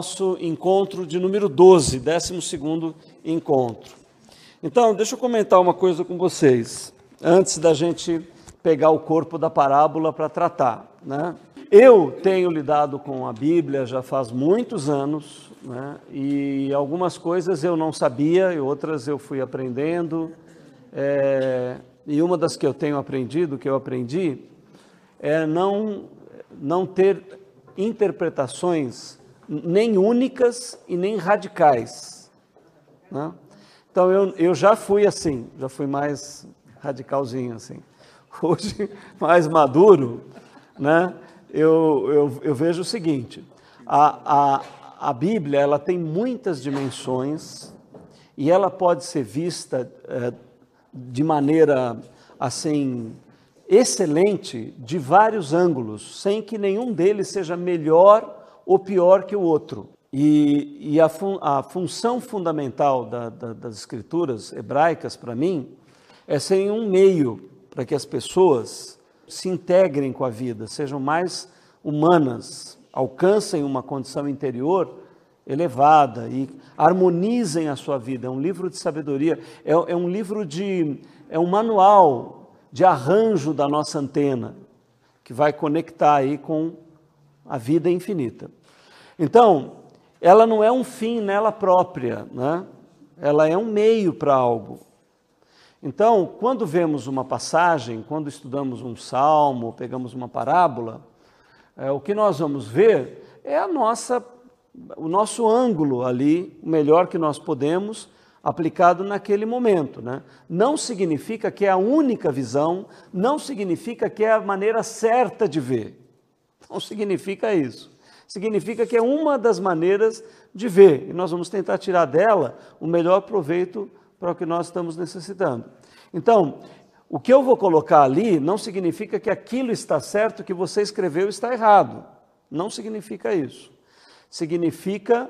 nosso encontro de número 12, 12 encontro. Então, deixa eu comentar uma coisa com vocês, antes da gente pegar o corpo da parábola para tratar. Né? Eu tenho lidado com a Bíblia já faz muitos anos, né? e algumas coisas eu não sabia, e outras eu fui aprendendo. É, e uma das que eu tenho aprendido, que eu aprendi, é não, não ter interpretações nem únicas e nem radicais. Né? Então eu, eu já fui assim, já fui mais radicalzinho assim. Hoje, mais maduro, né? eu, eu, eu vejo o seguinte: a, a, a Bíblia ela tem muitas dimensões e ela pode ser vista é, de maneira assim excelente de vários ângulos, sem que nenhum deles seja melhor ou pior que o outro. E, e a, fun, a, função fundamental da, da, das escrituras hebraicas, para mim, é serem um meio para que as pessoas se integrem com a vida, sejam mais humanas, alcancem uma condição interior elevada e harmonizem a sua vida. É um livro de sabedoria, é, é um livro de. é um manual de arranjo da nossa antena, que vai conectar aí com a vida infinita. Então, ela não é um fim nela própria, né? ela é um meio para algo. Então, quando vemos uma passagem, quando estudamos um salmo, pegamos uma parábola, é, o que nós vamos ver é a nossa, o nosso ângulo ali, o melhor que nós podemos, aplicado naquele momento. Né? Não significa que é a única visão, não significa que é a maneira certa de ver. Não significa isso. Significa que é uma das maneiras de ver e nós vamos tentar tirar dela o melhor proveito para o que nós estamos necessitando. Então, o que eu vou colocar ali não significa que aquilo está certo que você escreveu está errado. Não significa isso. Significa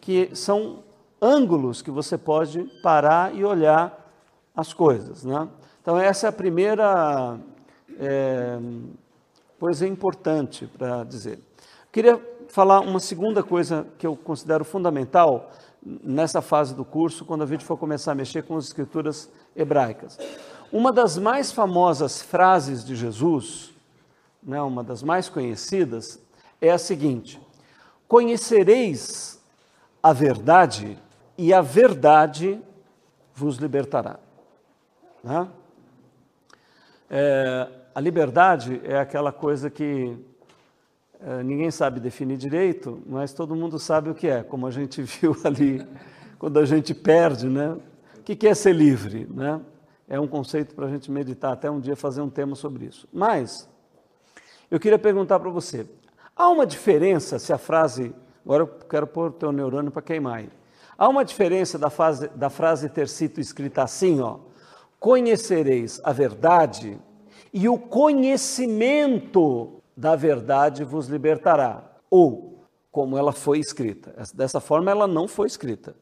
que são ângulos que você pode parar e olhar as coisas. Né? Então, essa é a primeira é, coisa importante para dizer. Queria falar uma segunda coisa que eu considero fundamental nessa fase do curso, quando a gente for começar a mexer com as escrituras hebraicas. Uma das mais famosas frases de Jesus, né, uma das mais conhecidas, é a seguinte: Conhecereis a verdade e a verdade vos libertará. Né? É, a liberdade é aquela coisa que ninguém sabe definir direito, mas todo mundo sabe o que é, como a gente viu ali quando a gente perde, né? O que é ser livre, né? É um conceito para a gente meditar, até um dia fazer um tema sobre isso. Mas, eu queria perguntar para você, há uma diferença se a frase, agora eu quero pôr o teu neurônio para queimar aí. Há uma diferença da, fase, da frase ter sido escrita assim, ó. Conhecereis a verdade e o conhecimento da verdade vos libertará. Ou, como ela foi escrita. Dessa forma, ela não foi escrita.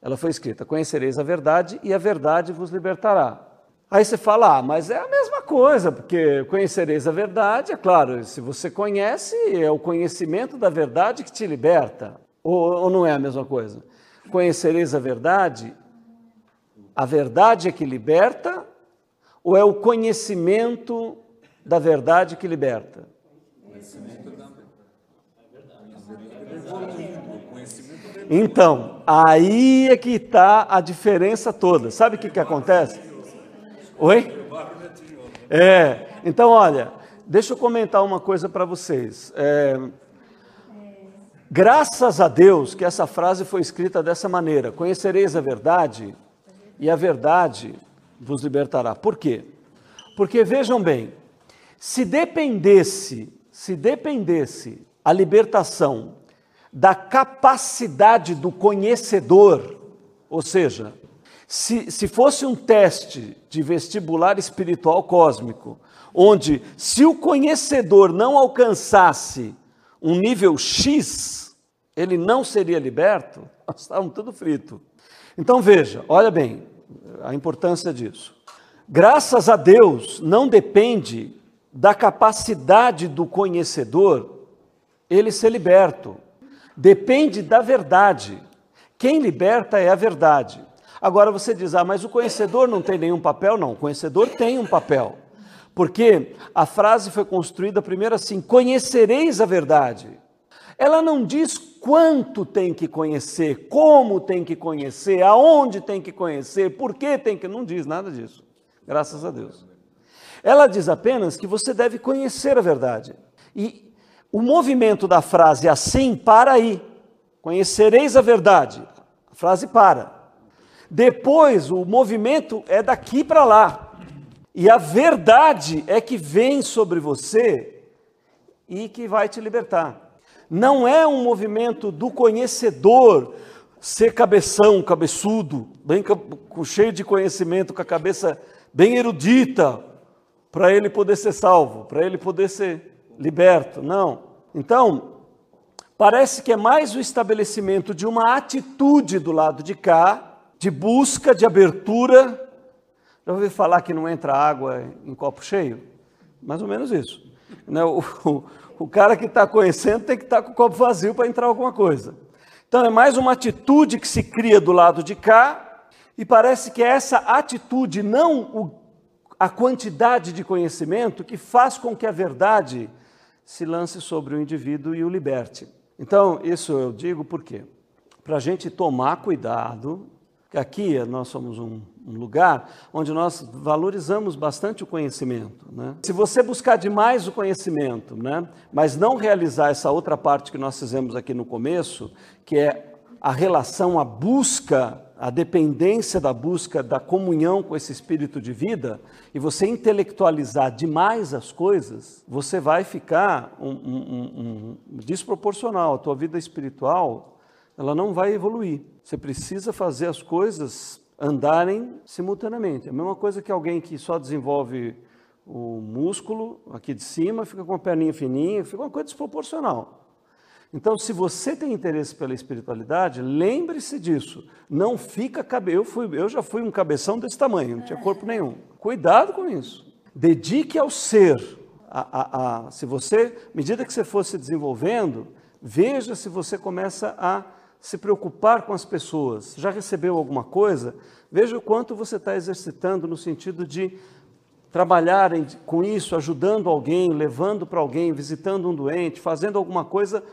Ela foi escrita: Conhecereis a verdade e a verdade vos libertará. Aí você fala, ah, mas é a mesma coisa, porque conhecereis a verdade, é claro, se você conhece, é o conhecimento da verdade que te liberta. Ou, ou não é a mesma coisa? Conhecereis a verdade? A verdade é que liberta? Ou é o conhecimento da verdade que liberta? Então, aí é que está a diferença toda. Sabe o que, que acontece? Oi? É, então olha, deixa eu comentar uma coisa para vocês. É, Graças a Deus que essa frase foi escrita dessa maneira: Conhecereis a verdade e a verdade vos libertará. Por quê? Porque vejam bem, se dependesse, se dependesse a libertação da capacidade do conhecedor, ou seja, se, se fosse um teste de vestibular espiritual cósmico, onde se o conhecedor não alcançasse um nível X, ele não seria liberto, nós estávamos tudo frito. Então veja, olha bem a importância disso. Graças a Deus, não depende da capacidade do conhecedor ele ser liberto. depende da verdade. Quem liberta é a verdade. Agora você diz, ah, mas o conhecedor não tem nenhum papel? Não, o conhecedor tem um papel. Porque a frase foi construída primeiro assim: conhecereis a verdade. Ela não diz quanto tem que conhecer, como tem que conhecer, aonde tem que conhecer, por que tem que. Não diz nada disso. Graças a Deus. Ela diz apenas que você deve conhecer a verdade. E o movimento da frase assim para aí. Conhecereis a verdade. A frase para. Depois o movimento é daqui para lá. E a verdade é que vem sobre você e que vai te libertar. Não é um movimento do conhecedor ser cabeção, cabeçudo, bem cheio de conhecimento, com a cabeça bem erudita, para ele poder ser salvo, para ele poder ser liberto. Não. Então, parece que é mais o estabelecimento de uma atitude do lado de cá, de busca, de abertura. Já ouvi falar que não entra água em copo cheio? Mais ou menos isso. Né? O, o, o cara que está conhecendo tem que estar tá com o copo vazio para entrar alguma coisa. Então é mais uma atitude que se cria do lado de cá, e parece que é essa atitude, não o a quantidade de conhecimento que faz com que a verdade se lance sobre o indivíduo e o liberte. Então, isso eu digo por quê? Para a gente tomar cuidado, que aqui nós somos um, um, lugar onde nós valorizamos bastante o conhecimento. Né? Se você buscar demais o conhecimento, né, mas não realizar essa outra parte que nós fizemos aqui no começo, que é a relação, a busca a dependência da busca da comunhão com esse espírito de vida e você intelectualizar demais as coisas, você vai ficar um, um, um, desproporcional. A tua vida espiritual ela não vai evoluir. Você precisa fazer as coisas andarem simultaneamente. A mesma coisa que alguém que só desenvolve o músculo aqui de cima, fica com a perninha fininha, fica uma coisa desproporcional. Então, se você tem interesse pela espiritualidade, lembre-se disso. Não fica cabe... eu eu já fui um cabeção desse tamanho, não tinha corpo nenhum. Cuidado com isso. Dedique ao ser. A, a, a, se você, à medida que você for se desenvolvendo, veja se você começa a se preocupar com as pessoas. Já recebeu alguma coisa? Veja o quanto você está exercitando no sentido de trabalhar com isso, ajudando alguém, levando para alguém, visitando um doente, fazendo alguma coisa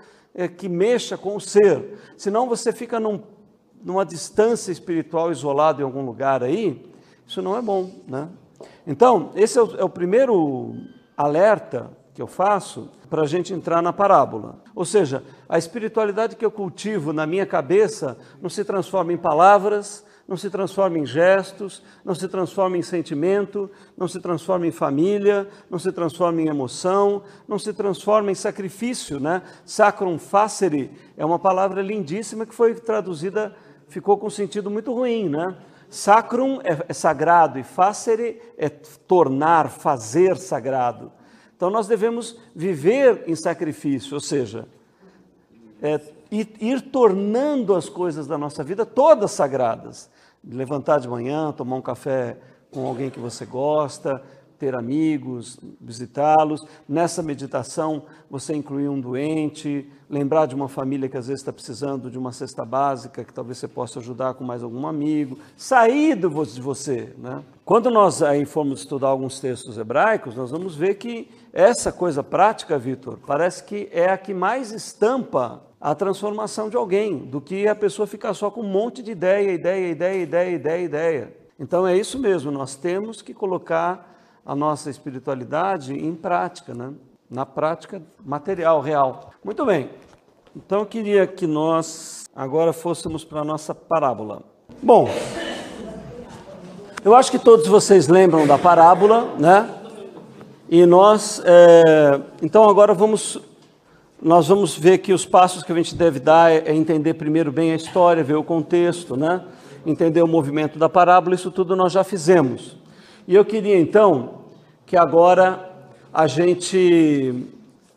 que mexa com o ser. Senão você fica num, numa distância espiritual isolado em algum lugar aí, isso não é bom, né? Então, esse é o, é o primeiro alerta que eu faço para a gente entrar na parábola. Ou seja, a espiritualidade que eu cultivo na minha cabeça não se transforma em palavras, não se transforma em gestos, não se transforma em sentimento, não se transforma em família, não se transforma em emoção, não se transforma em sacrifício, né? Sacrum facere é uma palavra lindíssima que foi traduzida, ficou com um sentido muito ruim, né? Sacrum é, é sagrado e facere é tornar, fazer sagrado. Então nós devemos viver em sacrifício, ou seja, é, ir, ir tornando as coisas da nossa vida todas sagradas levantar de manhã, tomar um café com alguém que você gosta, ter amigos, visitá-los. Nessa meditação, você incluir um doente, lembrar de uma família que às vezes está precisando de uma cesta básica, que talvez você possa ajudar com mais algum amigo. Sair de você. Né? Quando nós aí formos estudar alguns textos hebraicos, nós vamos ver que essa coisa prática, Vitor, parece que é a que mais estampa a transformação de alguém, do que a pessoa ficar só com um monte de ideia, ideia, ideia, ideia, ideia, ideia. Então é isso mesmo, nós temos que colocar a nossa espiritualidade em prática, né? na prática material, real. Muito bem, então eu queria que nós agora fôssemos para a nossa parábola. Bom, eu acho que todos vocês lembram da parábola, né? E nós, é... então agora vamos nós vamos ver que os passos que a gente deve dar é, entender primeiro bem a história, ver o contexto, né? entender o movimento da parábola, isso tudo nós já fizemos. E eu queria então que agora a gente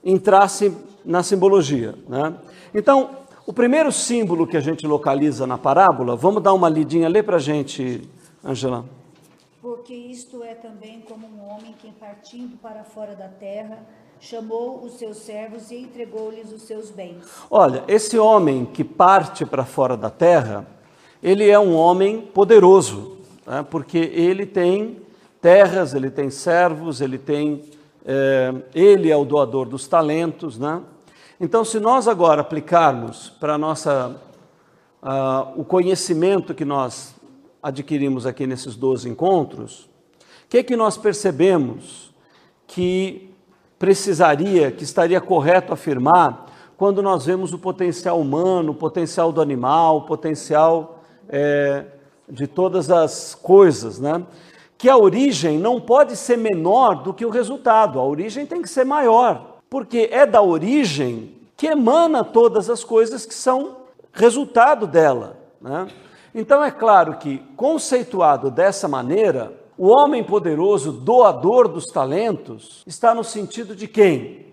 entrasse na simbologia. Né? Então, o primeiro símbolo que a gente localiza na parábola, vamos dar uma lidinha, lê para a gente, Angela. Porque isto é também como um homem que partindo para fora da terra chamou os seus servos e entregou-lhes os seus bens. Olha, esse homem que parte para fora da terra, ele é um homem poderoso, né? porque ele tem terras, ele tem servos, ele tem. É, ele é o doador dos talentos, né? Então, se nós agora aplicarmos para nossa uh, o conhecimento que nós adquirimos aqui nesses 12 encontros, o que, que nós percebemos que precisaria, que estaria correto afirmar quando nós vemos o potencial humano, o potencial do animal, o potencial é, de todas as coisas, né? Que a origem não pode ser menor do que o resultado, a origem tem que ser maior, porque é da origem que emana todas as coisas que são resultado dela. Né? Então é claro que, conceituado dessa maneira, o homem poderoso, doador dos talentos, está no sentido de quem?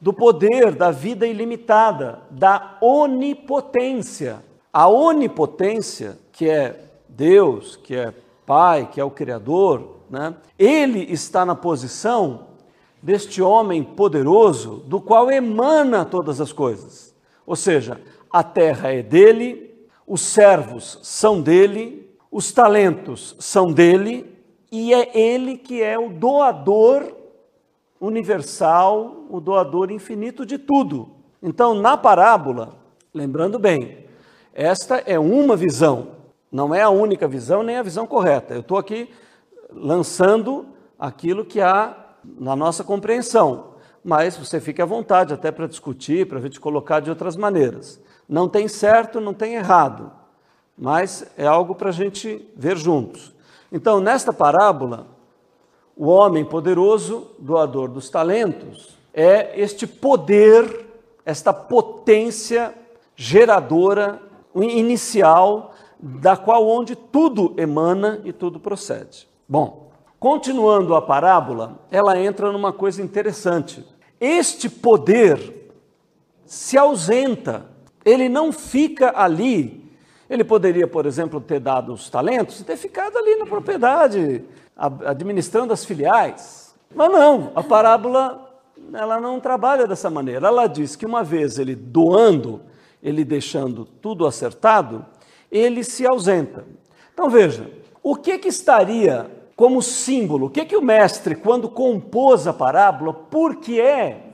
Do poder, da vida ilimitada, da onipotência. A onipotência, que é Deus, que é Pai, que é o Criador, né? ele está na posição deste homem poderoso, do qual emana todas as coisas. Ou seja, a terra é dele, os servos são dele, os talentos são dele, e é ele que é o doador universal, o doador infinito de tudo. Então, na parábola, lembrando bem, esta é uma visão, não é a única visão nem a visão correta. Eu estou aqui lançando aquilo que há na nossa compreensão, mas você fique à vontade até para discutir, para a gente colocar de outras maneiras. Não tem certo, não tem errado, mas é algo para a gente ver juntos. Então, nesta parábola, o homem poderoso, doador dos talentos, é este poder, esta potência geradora inicial, da qual onde tudo emana e tudo procede. Bom, continuando a parábola, ela entra numa coisa interessante. Este poder se ausenta ele não fica ali. Ele poderia, por exemplo, ter dado os talentos e ter ficado ali na propriedade, administrando as filiais. Mas não, a parábola ela não trabalha dessa maneira. Ela diz que uma vez ele doando, ele deixando tudo acertado, ele se ausenta. Então veja, o que que estaria como símbolo? O que que o mestre, quando compôs a parábola, por que é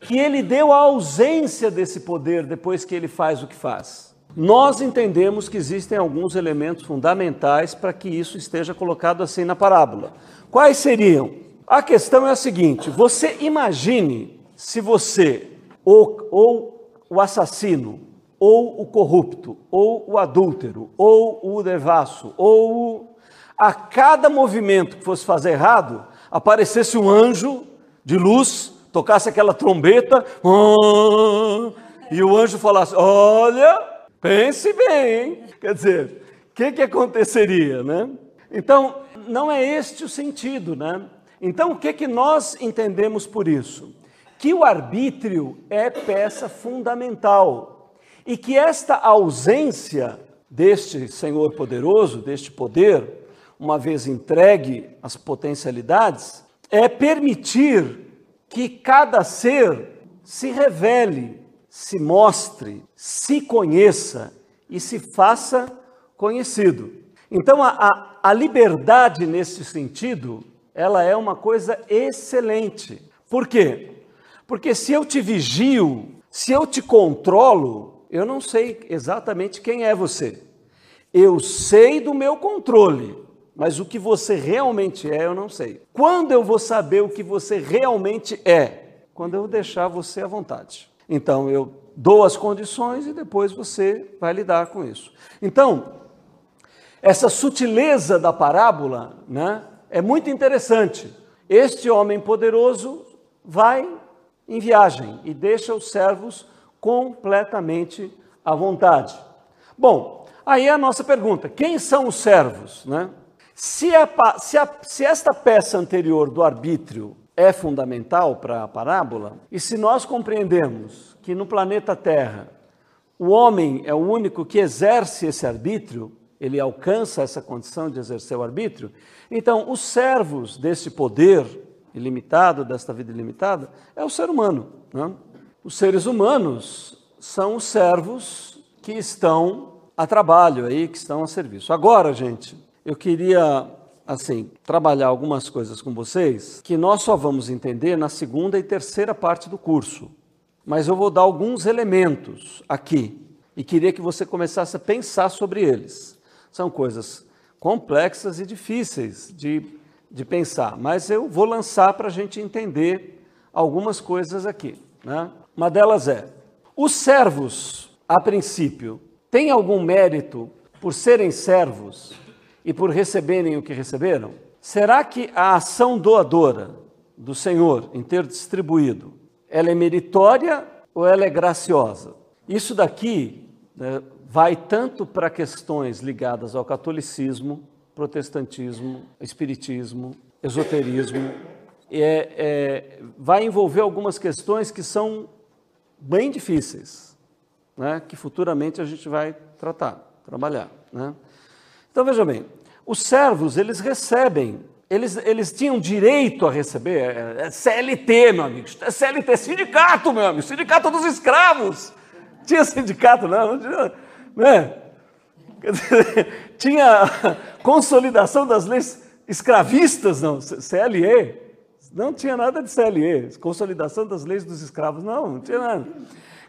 que ele deu a ausência desse poder depois que ele faz o que faz. Nós entendemos que existem alguns elementos fundamentais para que isso esteja colocado assim na parábola. Quais seriam? A questão é a seguinte: você imagine se você, ou, ou o assassino, ou o corrupto, ou o adúltero, ou o devasso, ou a cada movimento que fosse fazer errado, aparecesse um anjo de luz tocasse aquela trombeta, ah, e o anjo falasse: Olha, pense bem. Quer dizer, o que, que aconteceria, né? Então, não é este o sentido, né? Então, o que, que nós entendemos por isso? Que o arbítrio é peça fundamental e que esta ausência deste Senhor poderoso, deste poder, uma vez entregue as potencialidades, é permitir que cada ser se revele, se mostre, se conheça e se faça conhecido. Então, a, a, a liberdade nesse sentido, ela é uma coisa excelente. Por quê? Porque se eu te vigio, se eu te controlo, eu não sei exatamente quem é você. Eu sei do meu controle, mas o que você realmente é, eu não sei. Quando eu vou saber o que você realmente é? Quando eu deixar você à vontade. Então, eu dou as condições e depois você vai lidar com isso. Então, essa sutileza da parábola né, é muito interessante. Este homem poderoso vai em viagem e deixa os servos completamente à vontade. Bom, aí é a nossa pergunta: quem são os servos? Né? Se, a, se, a, se esta peça anterior do arbítrio é fundamental para a parábola, e se nós compreendemos que no planeta Terra o homem é o único que exerce esse arbítrio, ele alcança essa condição de exercer o arbítrio, então os servos desse poder ilimitado, desta vida ilimitada, é o ser humano. Né? Os seres humanos são os servos que estão a trabalho aí, que estão a serviço. Agora, gente, eu queria assim, trabalhar algumas coisas com vocês que nós só vamos entender na segunda e terceira parte do curso. Mas eu vou dar alguns elementos aqui e queria que você começasse a pensar sobre eles. São coisas complexas e difíceis de, de pensar, mas eu vou lançar para a gente entender algumas coisas aqui. Né? Uma delas é: os servos, a princípio, têm algum mérito por serem servos e por receberem o que receberam? Será que a ação doadora do Senhor em ter distribuído, ela é meritória ou ela é graciosa? Isso daqui né, vai tanto para questões ligadas ao catolicismo, protestantismo, espiritismo, esoterismo, é, é, vai envolver algumas questões que são bem difíceis, né, que futuramente a gente vai tratar, trabalhar. Né? Então veja bem, os servos, eles recebem, eles, eles tinham direito a receber, é, é CLT, meu amigo, é CLT, sindicato, meu amigo, sindicato dos escravos. Tinha sindicato, não, não tinha, né? tinha consolidação das leis escravistas, não, CLE, não tinha nada de CLE, consolidação das leis dos escravos, não, não tinha nada.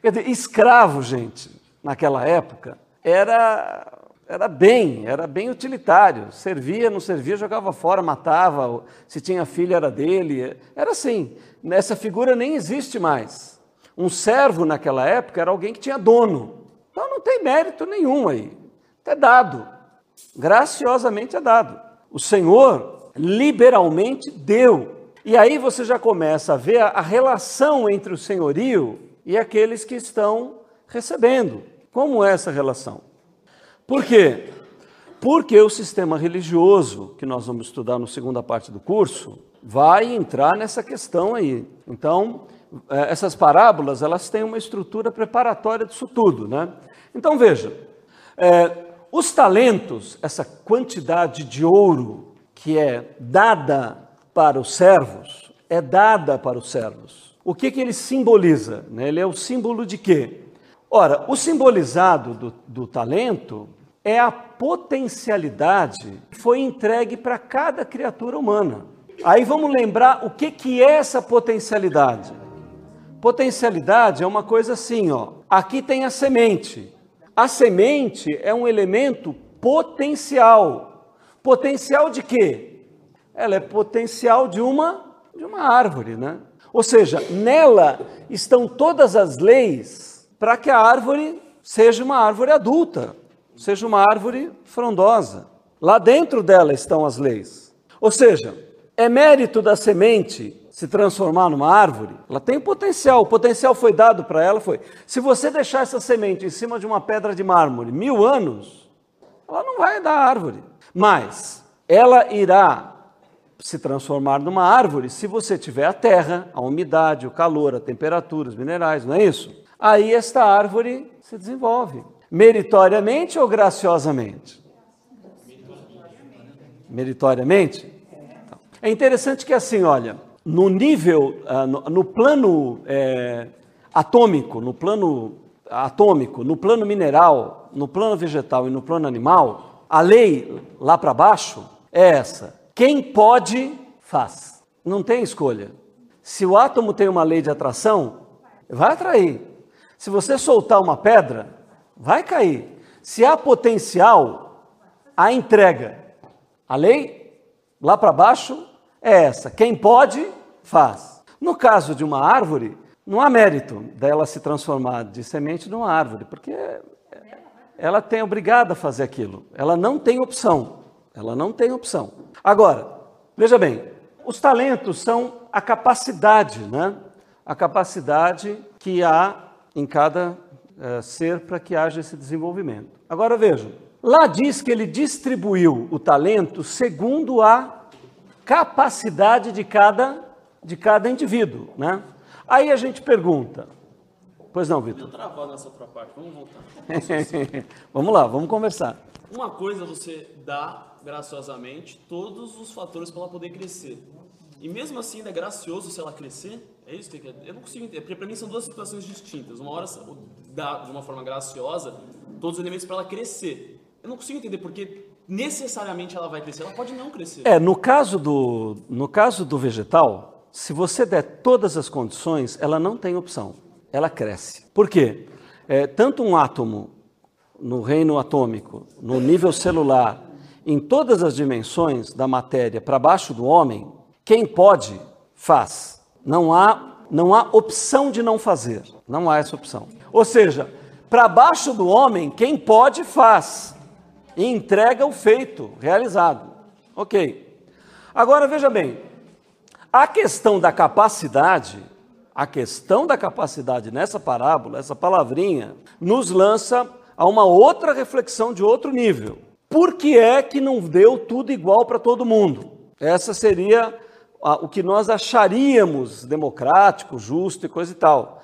Quer dizer, escravo, gente, naquela época, era era bem, era bem utilitário. Servia, não servia, jogava fora, matava. Se tinha filho, era dele. Era assim. Essa figura nem existe mais. Um servo naquela época era alguém que tinha dono. Então não tem mérito nenhum aí. É dado. Graciosamente é dado. O Senhor liberalmente deu. E aí você já começa a ver a relação entre o senhorio e aqueles que estão recebendo. Como é essa relação? Por quê? Porque o sistema religioso, que nós vamos estudar na segunda parte do curso, vai entrar nessa questão aí. Então, é, essas parábolas, elas têm uma estrutura preparatória disso tudo, né? Então, veja, é, os talentos, essa quantidade de ouro que é dada para os servos, é dada para os servos. O que, que ele simboliza? Né? Ele é o símbolo de quê? Ora, o simbolizado do, do talento é a potencialidade que foi entregue para cada criatura humana. Aí vamos lembrar o que, que é essa potencialidade. Potencialidade é uma coisa assim, ó. Aqui tem a semente. A semente é um elemento potencial. Potencial de quê? Ela é potencial de uma de uma árvore, né? Ou seja, nela estão todas as leis para que a árvore seja uma árvore adulta, seja uma árvore frondosa. Lá dentro dela estão as leis. Ou seja, é mérito da semente se transformar numa árvore? Ela tem potencial, o potencial foi dado para ela, foi. Se você deixar essa semente em cima de uma pedra de mármore mil anos, ela não vai dar árvore. Mas ela irá se transformar numa árvore se você tiver a terra, a umidade, o calor, a temperatura, os minerais, não é isso? Aí esta árvore se desenvolve. Meritoriamente ou graciosamente? Meritoriamente? Então, é interessante que assim, olha, no nível, ah, no plano é, atômico, no plano atômico, no plano mineral, no plano vegetal e no plano animal, a lei lá para baixo é essa: quem pode, faz. Não tem escolha. Se o átomo tem uma lei de atração, vai atrair. Se você soltar uma pedra, vai cair. Se há potencial, a entrega. A lei, lá para baixo, é essa: quem pode, faz. No caso de uma árvore, não há mérito dela se transformar de semente numa árvore, porque ela tem obrigada a fazer aquilo. Ela não tem opção. Ela não tem opção. Agora, veja bem, os talentos são a capacidade, né? A capacidade que há em cada uh, ser para que haja esse desenvolvimento. Agora vejam, lá diz que ele distribuiu o talento segundo a capacidade de cada, de cada indivíduo. Né? Aí a gente pergunta, pois não, Vitor? travar nessa outra parte, vamos voltar. vamos lá, vamos conversar. Uma coisa você dá graciosamente todos os fatores para ela poder crescer. E mesmo assim ainda é gracioso se ela crescer? É isso que eu não consigo entender. Porque para mim são duas situações distintas. Uma hora dá de uma forma graciosa todos os elementos para ela crescer. Eu não consigo entender porque necessariamente ela vai crescer. Ela pode não crescer. É, no caso do, no caso do vegetal, se você der todas as condições, ela não tem opção. Ela cresce. Por quê? É, tanto um átomo no reino atômico, no nível celular, em todas as dimensões da matéria para baixo do homem, quem pode, faz. Não há, não há opção de não fazer. Não há essa opção. Ou seja, para baixo do homem, quem pode, faz. E entrega o feito, realizado. Ok. Agora veja bem, a questão da capacidade, a questão da capacidade nessa parábola, essa palavrinha, nos lança a uma outra reflexão de outro nível. Por que é que não deu tudo igual para todo mundo? Essa seria o que nós acharíamos democrático, justo e coisa e tal.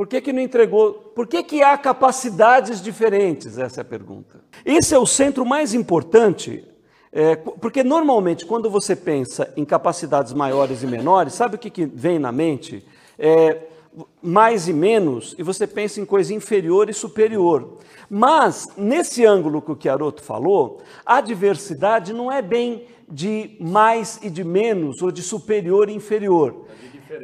Por que, que não entregou? Por que, que há capacidades diferentes? Essa é a pergunta. Esse é o centro mais importante, é, porque normalmente quando você pensa em capacidades maiores e menores, sabe o que, que vem na mente? É, mais e menos, e você pensa em coisa inferior e superior. Mas, nesse ângulo que o Chiarotto falou, a diversidade não é bem de mais e de menos, ou de superior e inferior.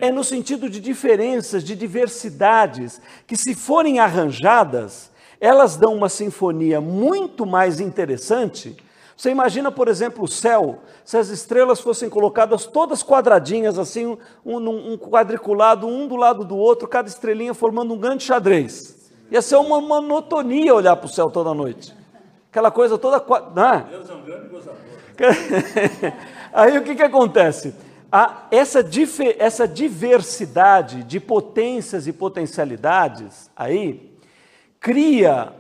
É no sentido de diferenças, de diversidades, que se forem arranjadas, elas dão uma sinfonia muito mais interessante. Você imagina, por exemplo, o céu, se as estrelas fossem colocadas todas quadradinhas, assim, um, um quadriculado, um do lado do outro, cada estrelinha formando um grande xadrez. Ia ser uma monotonia olhar para o céu toda noite. Aquela coisa toda. Né? Deus é um grande gozador. Aí o que, que acontece? A, essa, essa diversidade de potências e potencialidades aí cria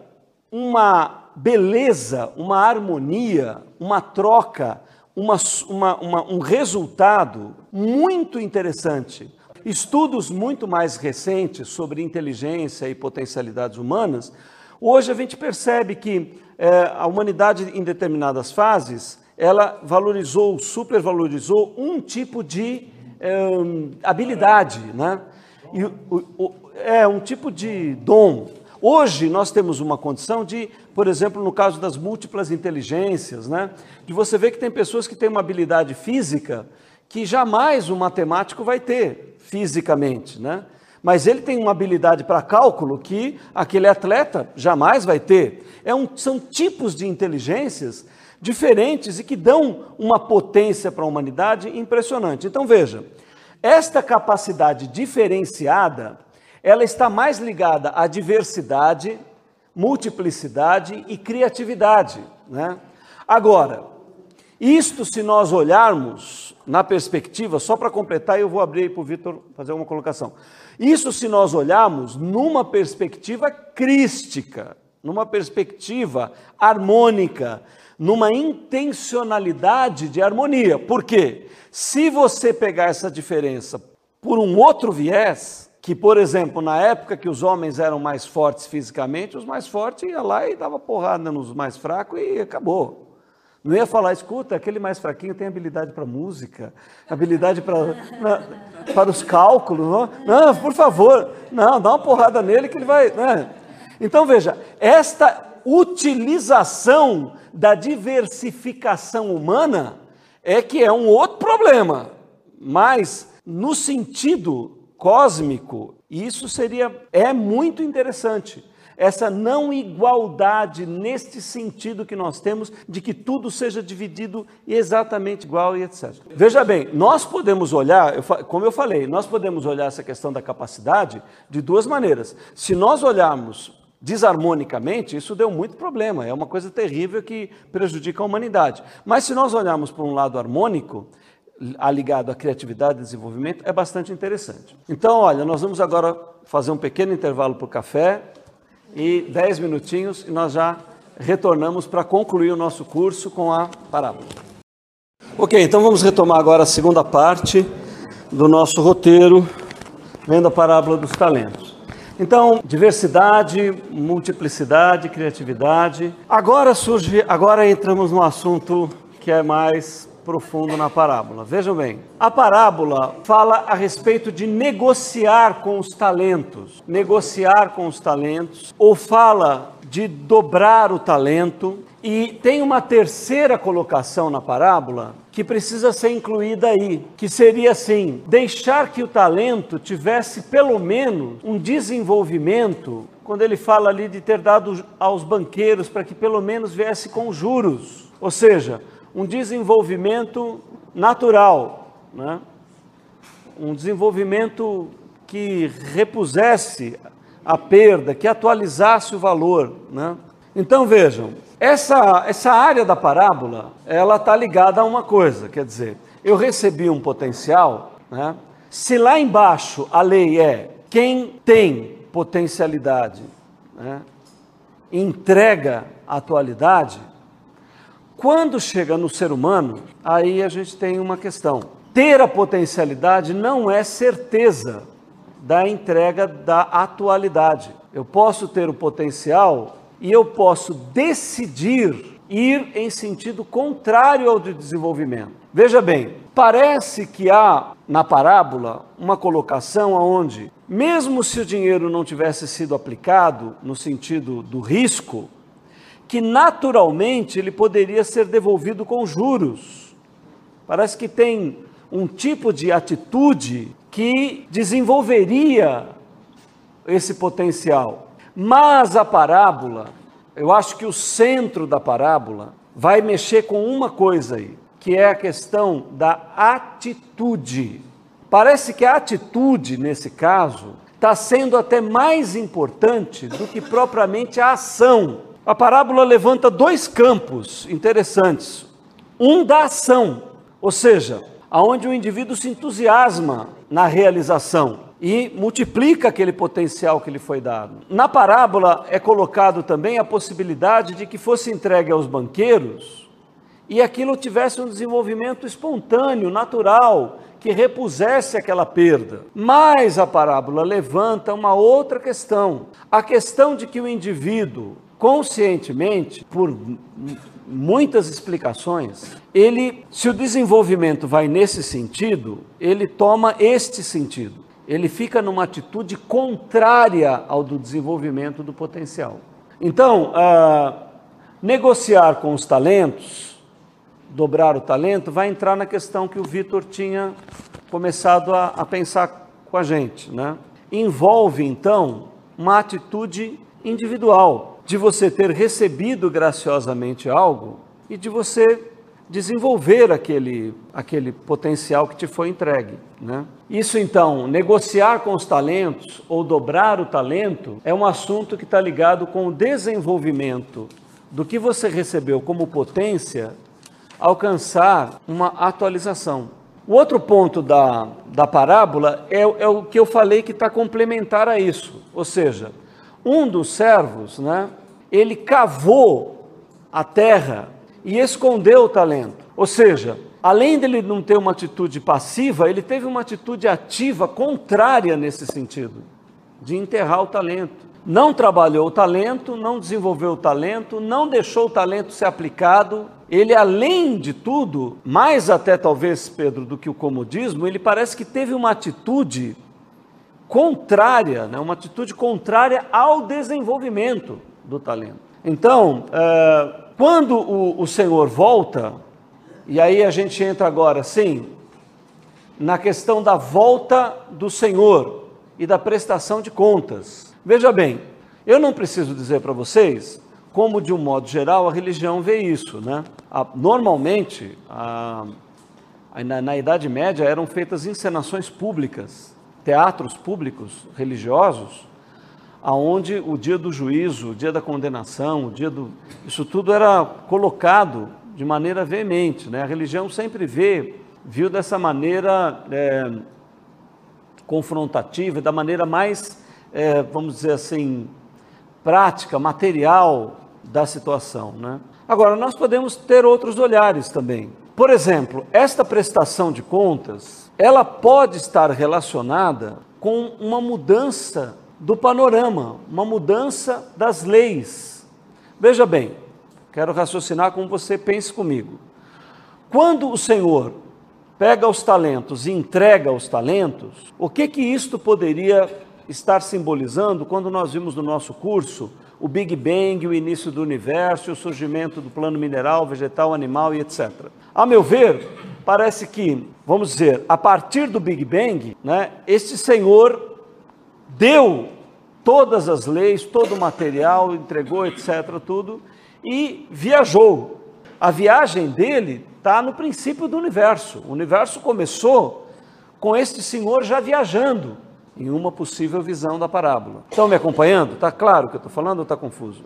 uma beleza, uma harmonia, uma troca, uma, uma, uma, um resultado muito interessante. Estudos muito mais recentes sobre inteligência e potencialidades humanas, hoje a gente percebe que é, a humanidade em determinadas fases ela valorizou, supervalorizou um tipo de é, habilidade, né? E, o, o, é um tipo de dom. Hoje nós temos uma condição de, por exemplo, no caso das múltiplas inteligências, né? De você ver que tem pessoas que têm uma habilidade física que jamais o matemático vai ter fisicamente, né? Mas ele tem uma habilidade para cálculo que aquele atleta jamais vai ter. É um, são tipos de inteligências diferentes e que dão uma potência para a humanidade impressionante. Então veja, esta capacidade diferenciada, ela está mais ligada à diversidade, multiplicidade e criatividade. Né? Agora, isto se nós olharmos na perspectiva, só para completar, eu vou abrir para o Vitor fazer uma colocação. Isso se nós olharmos numa perspectiva crística, numa perspectiva harmônica, numa intencionalidade de harmonia. Por quê? Se você pegar essa diferença por um outro viés, que, por exemplo, na época que os homens eram mais fortes fisicamente, os mais fortes iam lá e dava porrada nos mais fracos e acabou. Não ia falar, escuta, aquele mais fraquinho tem habilidade para música, habilidade para, para os cálculos. Não? não, por favor, não, dá uma porrada nele que ele vai. Né? Então veja, esta utilização da diversificação humana é que é um outro problema, mas no sentido cósmico, isso seria é muito interessante. Essa não igualdade neste sentido que nós temos de que tudo seja dividido exatamente igual e etc. Veja bem, nós podemos olhar, como eu falei, nós podemos olhar essa questão da capacidade de duas maneiras. Se nós olharmos desarmonicamente, isso deu muito problema, é uma coisa terrível que prejudica a humanidade. Mas se nós olharmos por um lado harmônico, ligado à criatividade e desenvolvimento, é bastante interessante. Então, olha, nós vamos agora fazer um pequeno intervalo para o café e dez minutinhos e nós já retornamos para concluir o nosso curso com a parábola. Ok, então vamos retomar agora a segunda parte do nosso roteiro, vendo a parábola dos talentos. Então, diversidade, multiplicidade, criatividade. Agora surge, agora entramos num assunto que é mais profundo na parábola. Vejam bem, a parábola fala a respeito de negociar com os talentos, negociar com os talentos, ou fala de dobrar o talento, e tem uma terceira colocação na parábola que precisa ser incluída aí, que seria assim: deixar que o talento tivesse pelo menos um desenvolvimento, quando ele fala ali de ter dado aos banqueiros para que pelo menos viesse com juros, ou seja, um desenvolvimento natural, né? um desenvolvimento que repusesse a perda, que atualizasse o valor. Né? Então vejam, essa, essa área da parábola, ela está ligada a uma coisa, quer dizer, eu recebi um potencial, né? se lá embaixo a lei é quem tem potencialidade, né? entrega atualidade, quando chega no ser humano, aí a gente tem uma questão. Ter a potencialidade não é certeza da entrega da atualidade. Eu posso ter o potencial e eu posso decidir ir em sentido contrário ao de desenvolvimento. Veja bem, parece que há na parábola uma colocação onde, mesmo se o dinheiro não tivesse sido aplicado no sentido do risco, que naturalmente ele poderia ser devolvido com juros. Parece que tem um tipo de atitude que desenvolveria esse potencial. Mas a parábola, eu acho que o centro da parábola vai mexer com uma coisa aí, que é a questão da atitude. Parece que a atitude, nesse caso, está sendo até mais importante do que propriamente a ação. A parábola levanta dois campos interessantes. Um da ação, ou seja, aonde o indivíduo se entusiasma na realização e multiplica aquele potencial que lhe foi dado. Na parábola é colocado também a possibilidade de que fosse entregue aos banqueiros e aquilo tivesse um desenvolvimento espontâneo, natural, que repusesse aquela perda. Mas a parábola levanta uma outra questão, a questão de que o indivíduo conscientemente, por muitas explicações, ele, se o desenvolvimento vai nesse sentido, ele toma este sentido. Ele fica numa atitude contrária ao do desenvolvimento do potencial. Então, uh, negociar com os talentos, dobrar o talento, vai entrar na questão que o Vitor tinha começado a, a pensar com a gente. Né? Envolve, então, uma atitude individual de você ter recebido graciosamente algo e de você desenvolver aquele, aquele potencial que te foi entregue. Né? Isso então, negociar com os talentos ou dobrar o talento é um assunto que está ligado com o desenvolvimento do que você recebeu como potência alcançar uma atualização. O outro ponto da, da parábola é, é o que eu falei que está complementar a isso, ou seja, um dos servos, né, ele cavou a terra e escondeu o talento. Ou seja, além dele não ter uma atitude passiva, ele teve uma atitude ativa contrária nesse sentido, de enterrar o talento. Não trabalhou o talento, não desenvolveu o talento, não deixou o talento ser aplicado. Ele, além de tudo, mais até talvez, Pedro, do que o comodismo, ele parece que teve uma atitude contrária, né? uma atitude contrária ao desenvolvimento do talento. Então, é, quando o, o Senhor volta, e aí a gente entra agora, sim, na questão da volta do Senhor e da prestação de contas. Veja bem, eu não preciso dizer para vocês como, de um modo geral, a religião vê isso. Né? A, normalmente, a, a, na, na Idade Média, eram feitas encenações públicas teatros públicos religiosos, aonde o dia do juízo, o dia da condenação, o dia do isso tudo era colocado de maneira veemente, né? A religião sempre vê, viu dessa maneira é, confrontativa, da maneira mais, é, vamos dizer assim, prática, material da situação, né? Agora nós podemos ter outros olhares também. Por exemplo, esta prestação de contas ela pode estar relacionada com uma mudança do panorama, uma mudança das leis. Veja bem, quero raciocinar como você pense comigo. quando o Senhor pega os talentos e entrega os talentos, o que que isto poderia estar simbolizando quando nós vimos no nosso curso o Big Bang, o início do universo, o surgimento do plano mineral, vegetal, animal e etc. A meu ver, parece que, vamos dizer, a partir do Big Bang, né, este Senhor deu todas as leis, todo o material, entregou, etc., tudo, e viajou. A viagem dele está no princípio do universo. O universo começou com este senhor já viajando em uma possível visão da parábola. Estão me acompanhando? Está claro o que eu estou falando ou está confuso?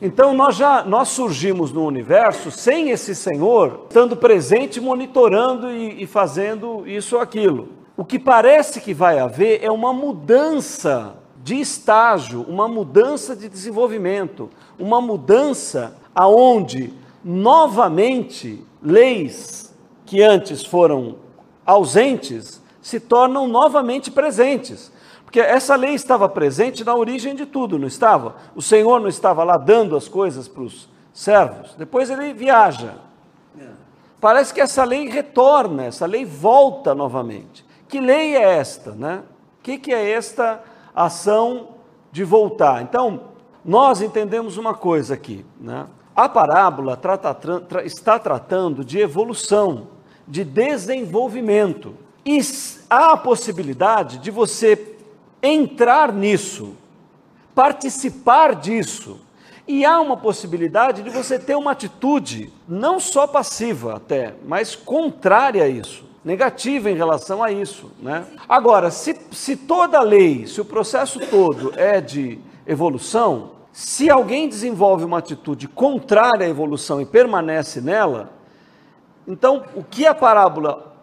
Então nós já nós surgimos no universo sem esse Senhor estando presente, monitorando e, e fazendo isso ou aquilo. O que parece que vai haver é uma mudança de estágio, uma mudança de desenvolvimento, uma mudança aonde novamente leis que antes foram ausentes se tornam novamente presentes. Porque essa lei estava presente na origem de tudo, não estava? O Senhor não estava lá dando as coisas para os servos. Depois ele viaja. Parece que essa lei retorna, essa lei volta novamente. Que lei é esta, né? O que, que é esta ação de voltar? Então, nós entendemos uma coisa aqui, né? A parábola trata, tra, está tratando de evolução, de desenvolvimento. E há a possibilidade de você entrar nisso, participar disso. E há uma possibilidade de você ter uma atitude, não só passiva até, mas contrária a isso, negativa em relação a isso. Né? Agora, se, se toda lei, se o processo todo é de evolução, se alguém desenvolve uma atitude contrária à evolução e permanece nela, então o que a parábola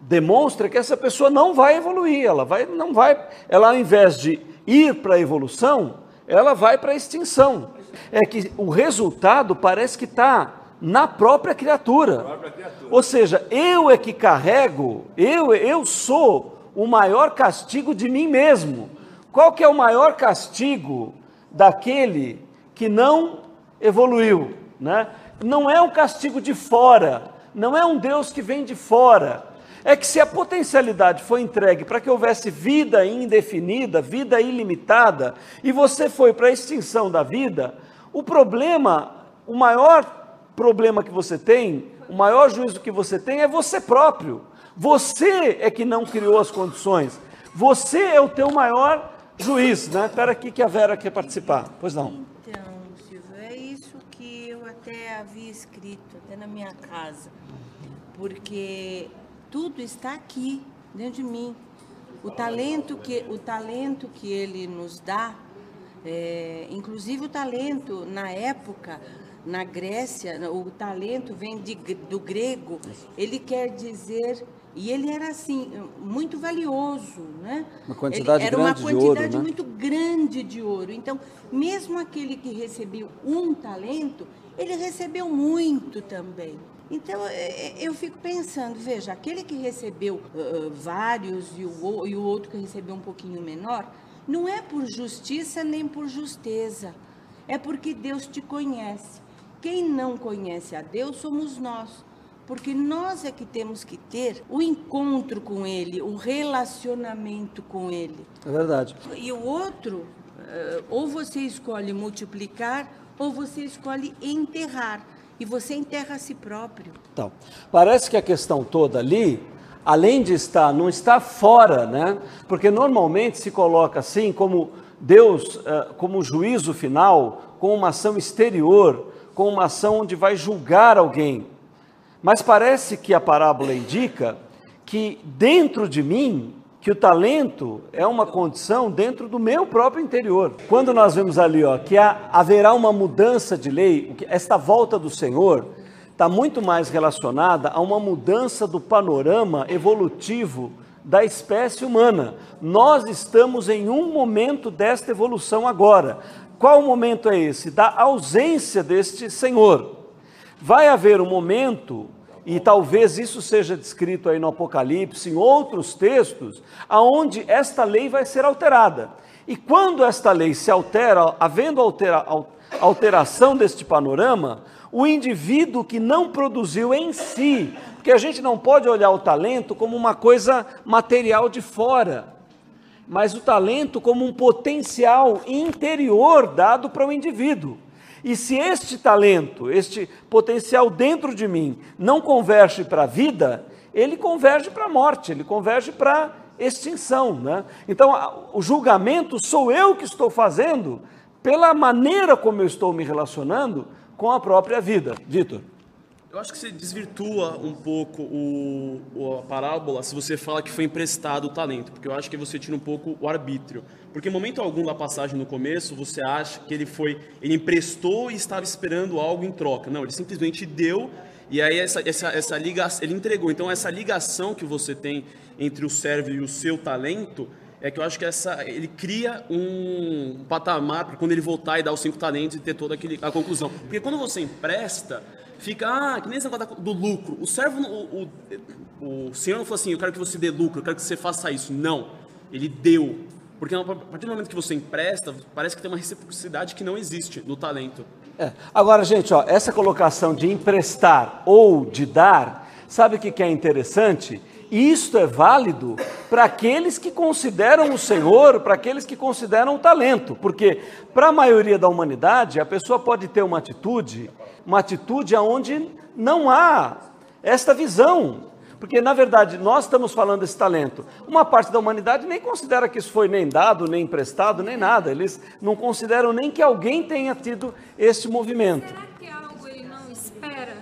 demonstra que essa pessoa não vai evoluir, ela vai, não vai, ela ao invés de ir para a evolução, ela vai para a extinção. É que o resultado parece que está na própria criatura. própria criatura. Ou seja, eu é que carrego, eu, eu sou o maior castigo de mim mesmo. Qual que é o maior castigo daquele que não evoluiu, né? Não é um castigo de fora, não é um Deus que vem de fora. É que se a potencialidade foi entregue para que houvesse vida indefinida, vida ilimitada, e você foi para a extinção da vida, o problema, o maior problema que você tem, o maior juízo que você tem é você próprio. Você é que não criou as condições. Você é o teu maior Juiz, né? Espera aqui que a Vera quer participar. Pois não. Então, Silvio, é isso que eu até havia escrito, até na minha casa. Porque tudo está aqui, dentro de mim. O talento que, o talento que ele nos dá, é, inclusive o talento na época, na Grécia, o talento vem de, do grego, ele quer dizer e ele era assim muito valioso, né? Uma quantidade ele, era grande uma quantidade de ouro, né? muito grande de ouro. Então, mesmo aquele que recebeu um talento, ele recebeu muito também. Então, é, é, eu fico pensando, veja, aquele que recebeu uh, vários e o, e o outro que recebeu um pouquinho menor, não é por justiça nem por justeza, é porque Deus te conhece. Quem não conhece a Deus somos nós porque nós é que temos que ter o encontro com Ele, o relacionamento com Ele. É verdade. E o outro, eh, ou você escolhe multiplicar, ou você escolhe enterrar. E você enterra a si próprio. Então, parece que a questão toda ali, além de estar, não está fora, né? Porque normalmente se coloca assim como Deus, eh, como juízo final, com uma ação exterior, com uma ação onde vai julgar alguém. Mas parece que a parábola indica que dentro de mim, que o talento é uma condição dentro do meu próprio interior. Quando nós vemos ali ó, que há, haverá uma mudança de lei, esta volta do Senhor está muito mais relacionada a uma mudança do panorama evolutivo da espécie humana. Nós estamos em um momento desta evolução agora. Qual momento é esse? Da ausência deste Senhor. Vai haver um momento, e talvez isso seja descrito aí no Apocalipse, em outros textos, aonde esta lei vai ser alterada. E quando esta lei se altera, havendo altera, alteração deste panorama, o indivíduo que não produziu em si, porque a gente não pode olhar o talento como uma coisa material de fora, mas o talento como um potencial interior dado para o indivíduo. E se este talento, este potencial dentro de mim, não converge para a vida, ele converge para a morte, ele converge para extinção. Né? Então, o julgamento sou eu que estou fazendo pela maneira como eu estou me relacionando com a própria vida. Vitor. Eu acho que você desvirtua um pouco o, o, a parábola se você fala que foi emprestado o talento, porque eu acho que você tira um pouco o arbítrio. Porque em momento algum da passagem no começo, você acha que ele foi, ele emprestou e estava esperando algo em troca. Não, ele simplesmente deu e aí essa, essa, essa ligação, ele entregou. Então essa ligação que você tem entre o servo e o seu talento, é que eu acho que essa, ele cria um patamar para quando ele voltar e dar os cinco talentos e ter toda aquele, a conclusão. Porque quando você empresta, fica, ah, que nem esse negócio do lucro. O servo, o, o, o senhor não falou assim, eu quero que você dê lucro, eu quero que você faça isso. Não, ele deu. Porque a partir do momento que você empresta, parece que tem uma reciprocidade que não existe no talento. É. Agora, gente, ó, essa colocação de emprestar ou de dar, sabe o que, que é interessante? Isto é válido para aqueles que consideram o Senhor, para aqueles que consideram o talento, porque para a maioria da humanidade a pessoa pode ter uma atitude uma atitude onde não há esta visão. Porque, na verdade, nós estamos falando desse talento. Uma parte da humanidade nem considera que isso foi nem dado, nem emprestado, nem nada. Eles não consideram nem que alguém tenha tido esse movimento. Será que algo ele não espera?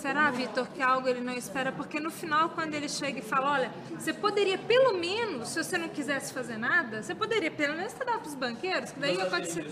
Será, Vitor, que algo ele não espera? Porque no final, quando ele chega e fala: Olha, você poderia pelo menos, se você não quisesse fazer nada, você poderia pelo menos dar para os banqueiros, que daí pode ser.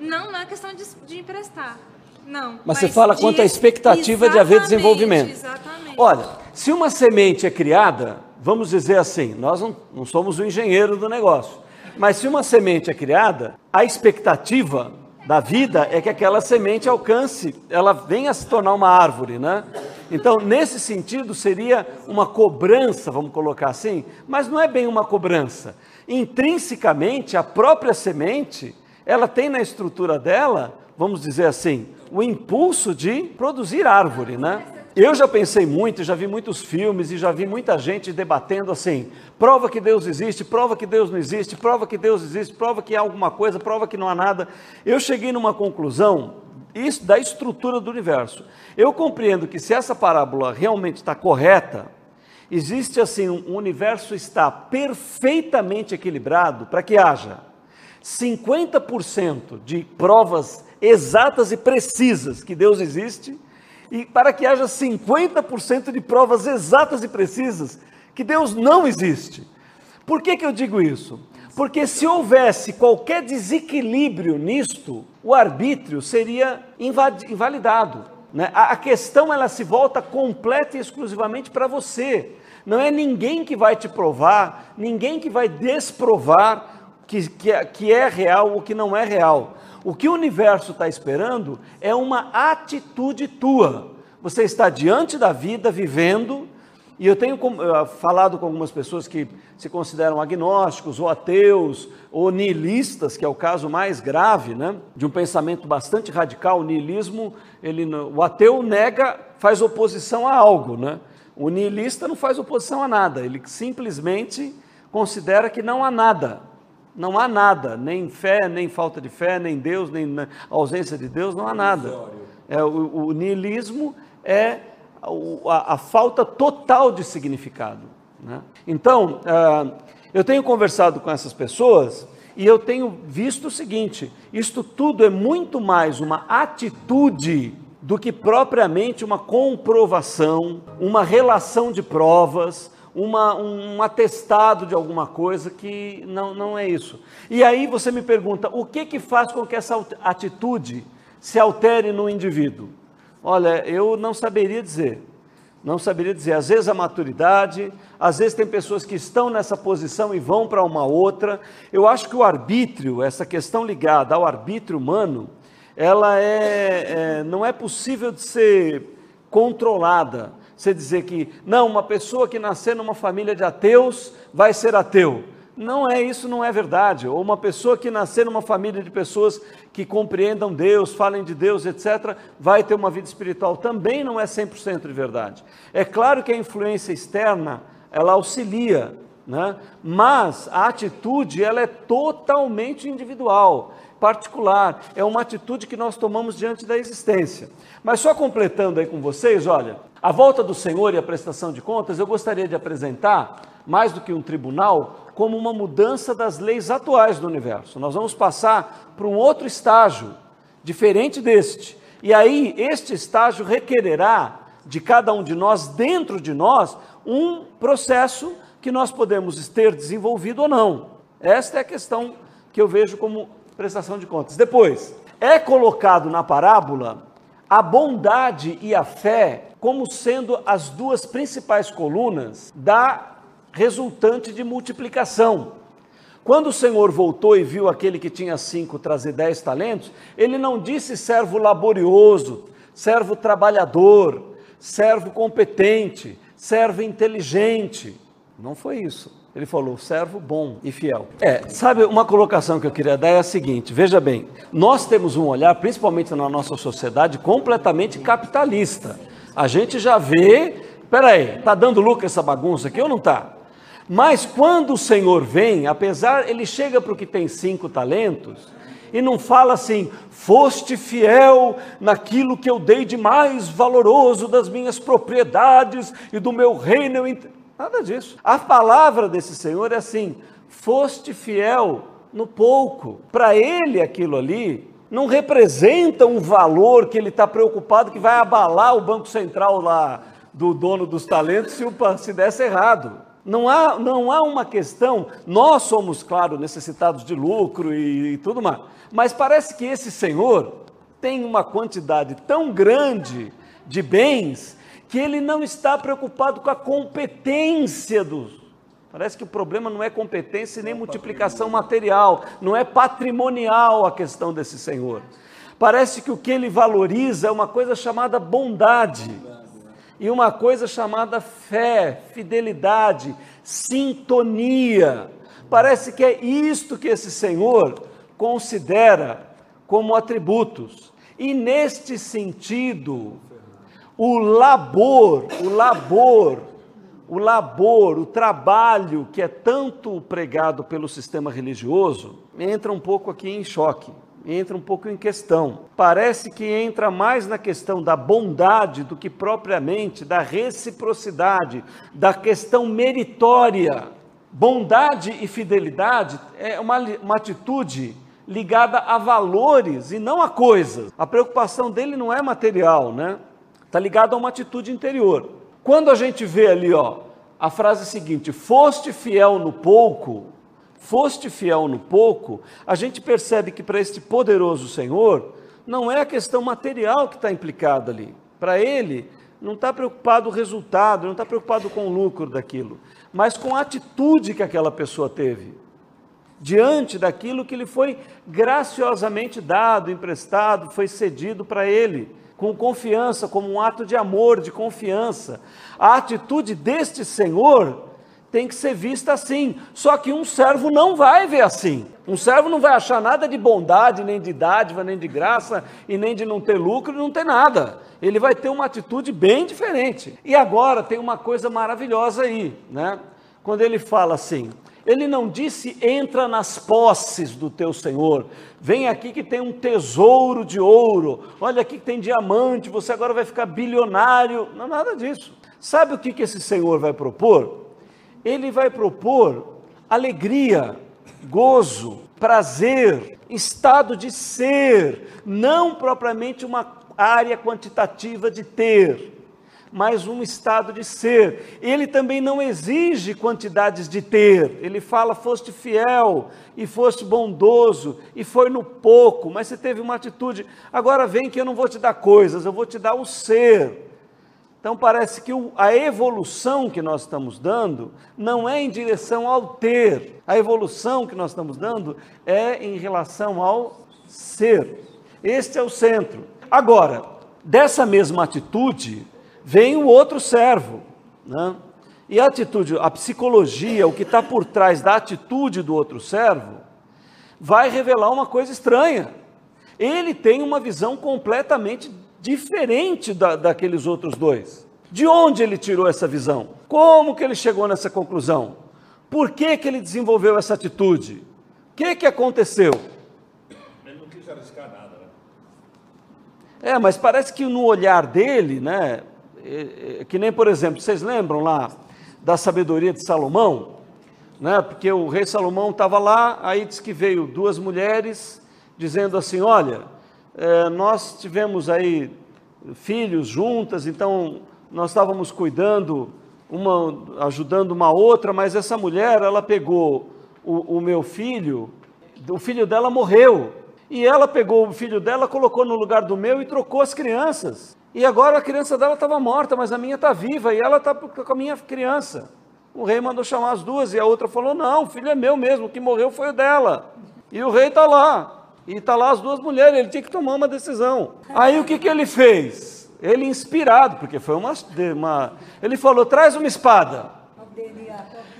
Não, não é questão de, de emprestar. Não. Mas, mas você fala de... quanto à expectativa de haver desenvolvimento. Exatamente. Olha, se uma semente é criada, vamos dizer assim, nós não, não somos o engenheiro do negócio, mas se uma semente é criada, a expectativa da vida é que aquela semente alcance, ela venha a se tornar uma árvore, né? Então, nesse sentido, seria uma cobrança, vamos colocar assim, mas não é bem uma cobrança. Intrinsecamente, a própria semente, ela tem na estrutura dela, vamos dizer assim, o impulso de produzir árvore, né? Eu já pensei muito, já vi muitos filmes e já vi muita gente debatendo assim: prova que Deus existe, prova que Deus não existe, prova que Deus existe, prova que há alguma coisa, prova que não há nada. Eu cheguei numa conclusão isso, da estrutura do universo. Eu compreendo que se essa parábola realmente está correta, existe assim um universo está perfeitamente equilibrado para que haja 50% de provas exatas e precisas que Deus existe, e para que haja 50% de provas exatas e precisas que Deus não existe. Por que, que eu digo isso? Porque se houvesse qualquer desequilíbrio nisto, o arbítrio seria invalidado. Né? A, a questão ela se volta completa e exclusivamente para você. Não é ninguém que vai te provar, ninguém que vai desprovar que, que, é, que é real ou que não é real. O que o universo está esperando é uma atitude tua. Você está diante da vida, vivendo, e eu tenho falado com algumas pessoas que se consideram agnósticos, ou ateus, ou nihilistas, que é o caso mais grave, né? de um pensamento bastante radical. O nihilismo, ele, o ateu nega, faz oposição a algo. Né? O nihilista não faz oposição a nada, ele simplesmente considera que não há nada. Não há nada, nem fé, nem falta de fé, nem Deus, nem ausência de Deus, não há nada. É, o, o niilismo é a, a, falta total de significado. Né? Então, uh, eu tenho conversado com essas pessoas e eu tenho visto o seguinte: isto tudo é muito mais uma atitude do que propriamente uma comprovação, uma relação de provas, uma, um atestado de alguma coisa que não, não é isso. E aí você me pergunta, o que que faz com que essa atitude se altere no indivíduo? Olha, eu não saberia dizer. Não saberia dizer. Às vezes a maturidade, às vezes tem pessoas que estão nessa posição e vão para uma outra. Eu acho que o arbítrio, essa questão ligada ao arbítrio humano, ela é, é não é possível de ser controlada você dizer que, não, uma pessoa que nascer numa família de ateus vai ser ateu. Não é isso, não é verdade. Ou uma pessoa que nascer numa família de pessoas que compreendam Deus, falem de Deus, etc., vai ter uma vida espiritual. Também não é 100% de verdade. É claro que a influência externa, ela auxilia, né? mas a atitude, ela é totalmente individual, particular. É uma atitude que nós tomamos diante da existência. Mas só completando aí com vocês, olha, a volta do Senhor e a prestação de contas, eu gostaria de apresentar, mais do que um tribunal, como uma mudança das leis atuais do universo. Nós vamos passar para um outro estágio, diferente deste. E aí, este estágio requererá de cada um de nós, dentro de nós, um processo que nós podemos ter desenvolvido ou não. Esta é a questão que eu vejo como prestação de contas. Depois, é colocado na parábola a bondade e a fé como sendo as duas principais colunas da resultante de multiplicação. Quando o Senhor voltou e viu aquele que tinha cinco trazer dez talentos, ele não disse servo laborioso, servo trabalhador, servo competente, servo inteligente. Não foi isso. Ele falou servo bom e fiel. É, sabe, uma colocação que eu queria dar é a seguinte: veja bem, nós temos um olhar, principalmente na nossa sociedade, completamente capitalista. A gente já vê, peraí, tá dando lucro essa bagunça aqui ou não tá? Mas quando o Senhor vem, apesar, ele chega para o que tem cinco talentos e não fala assim, foste fiel naquilo que eu dei de mais valoroso das minhas propriedades e do meu reino. Nada disso. A palavra desse Senhor é assim, foste fiel no pouco. Para ele, aquilo ali não representa um valor que ele está preocupado que vai abalar o Banco Central lá do dono dos talentos se, se desse errado. Não há, não há uma questão, nós somos, claro, necessitados de lucro e, e tudo mais, mas parece que esse senhor tem uma quantidade tão grande de bens que ele não está preocupado com a competência dos. Parece que o problema não é competência nem multiplicação material, não é patrimonial a questão desse senhor. Parece que o que ele valoriza é uma coisa chamada bondade e uma coisa chamada fé, fidelidade, sintonia. Parece que é isto que esse Senhor considera como atributos. E neste sentido, o labor, o labor, o labor, o trabalho que é tanto pregado pelo sistema religioso, entra um pouco aqui em choque entra um pouco em questão. Parece que entra mais na questão da bondade do que propriamente da reciprocidade, da questão meritória. Bondade e fidelidade é uma, uma atitude ligada a valores e não a coisas. A preocupação dele não é material, né? Está ligado a uma atitude interior. Quando a gente vê ali, ó, a frase seguinte: "Foste fiel no pouco, foste fiel no pouco, a gente percebe que para este poderoso Senhor, não é a questão material que está implicada ali. Para ele, não está preocupado o resultado, não está preocupado com o lucro daquilo, mas com a atitude que aquela pessoa teve diante daquilo que lhe foi graciosamente dado, emprestado, foi cedido para ele, com confiança, como um ato de amor, de confiança. A atitude deste Senhor tem que ser vista assim. Só que um servo não vai ver assim. Um servo não vai achar nada de bondade, nem de dádiva, nem de graça, e nem de não ter lucro, não ter nada. Ele vai ter uma atitude bem diferente. E agora tem uma coisa maravilhosa aí, né? Quando ele fala assim, ele não disse entra nas posses do teu Senhor. Vem aqui que tem um tesouro de ouro. Olha aqui que tem diamante, você agora vai ficar bilionário. Não nada disso. Sabe o que, que esse Senhor vai propor? ele vai propor alegria, gozo, prazer, estado de ser, não propriamente uma área quantitativa de ter, mas um estado de ser. Ele também não exige quantidades de ter. Ele fala: foste fiel e foste bondoso e foi no pouco, mas você teve uma atitude. Agora vem que eu não vou te dar coisas, eu vou te dar o ser. Então parece que a evolução que nós estamos dando não é em direção ao ter, a evolução que nós estamos dando é em relação ao ser. Este é o centro. Agora, dessa mesma atitude, vem o outro servo, né? E a atitude, a psicologia, o que está por trás da atitude do outro servo, vai revelar uma coisa estranha. Ele tem uma visão completamente diferente da, daqueles outros dois. De onde ele tirou essa visão? Como que ele chegou nessa conclusão? Por que, que ele desenvolveu essa atitude? O que, que aconteceu? Ele não quis arriscar nada, né? É, mas parece que no olhar dele, né, que nem, por exemplo, vocês lembram lá da sabedoria de Salomão? Né, porque o rei Salomão estava lá, aí diz que veio duas mulheres dizendo assim: Olha, é, nós tivemos aí filhos juntas, então nós estávamos cuidando, uma, ajudando uma outra, mas essa mulher, ela pegou o, o meu filho, o filho dela morreu, e ela pegou o filho dela, colocou no lugar do meu e trocou as crianças. E agora a criança dela estava morta, mas a minha está viva e ela está com a minha criança. O rei mandou chamar as duas e a outra falou: Não, o filho é meu mesmo, o que morreu foi o dela. E o rei está lá. E está lá as duas mulheres, ele tinha que tomar uma decisão. Aí o que, que ele fez? Ele inspirado, porque foi uma, uma. Ele falou: traz uma espada.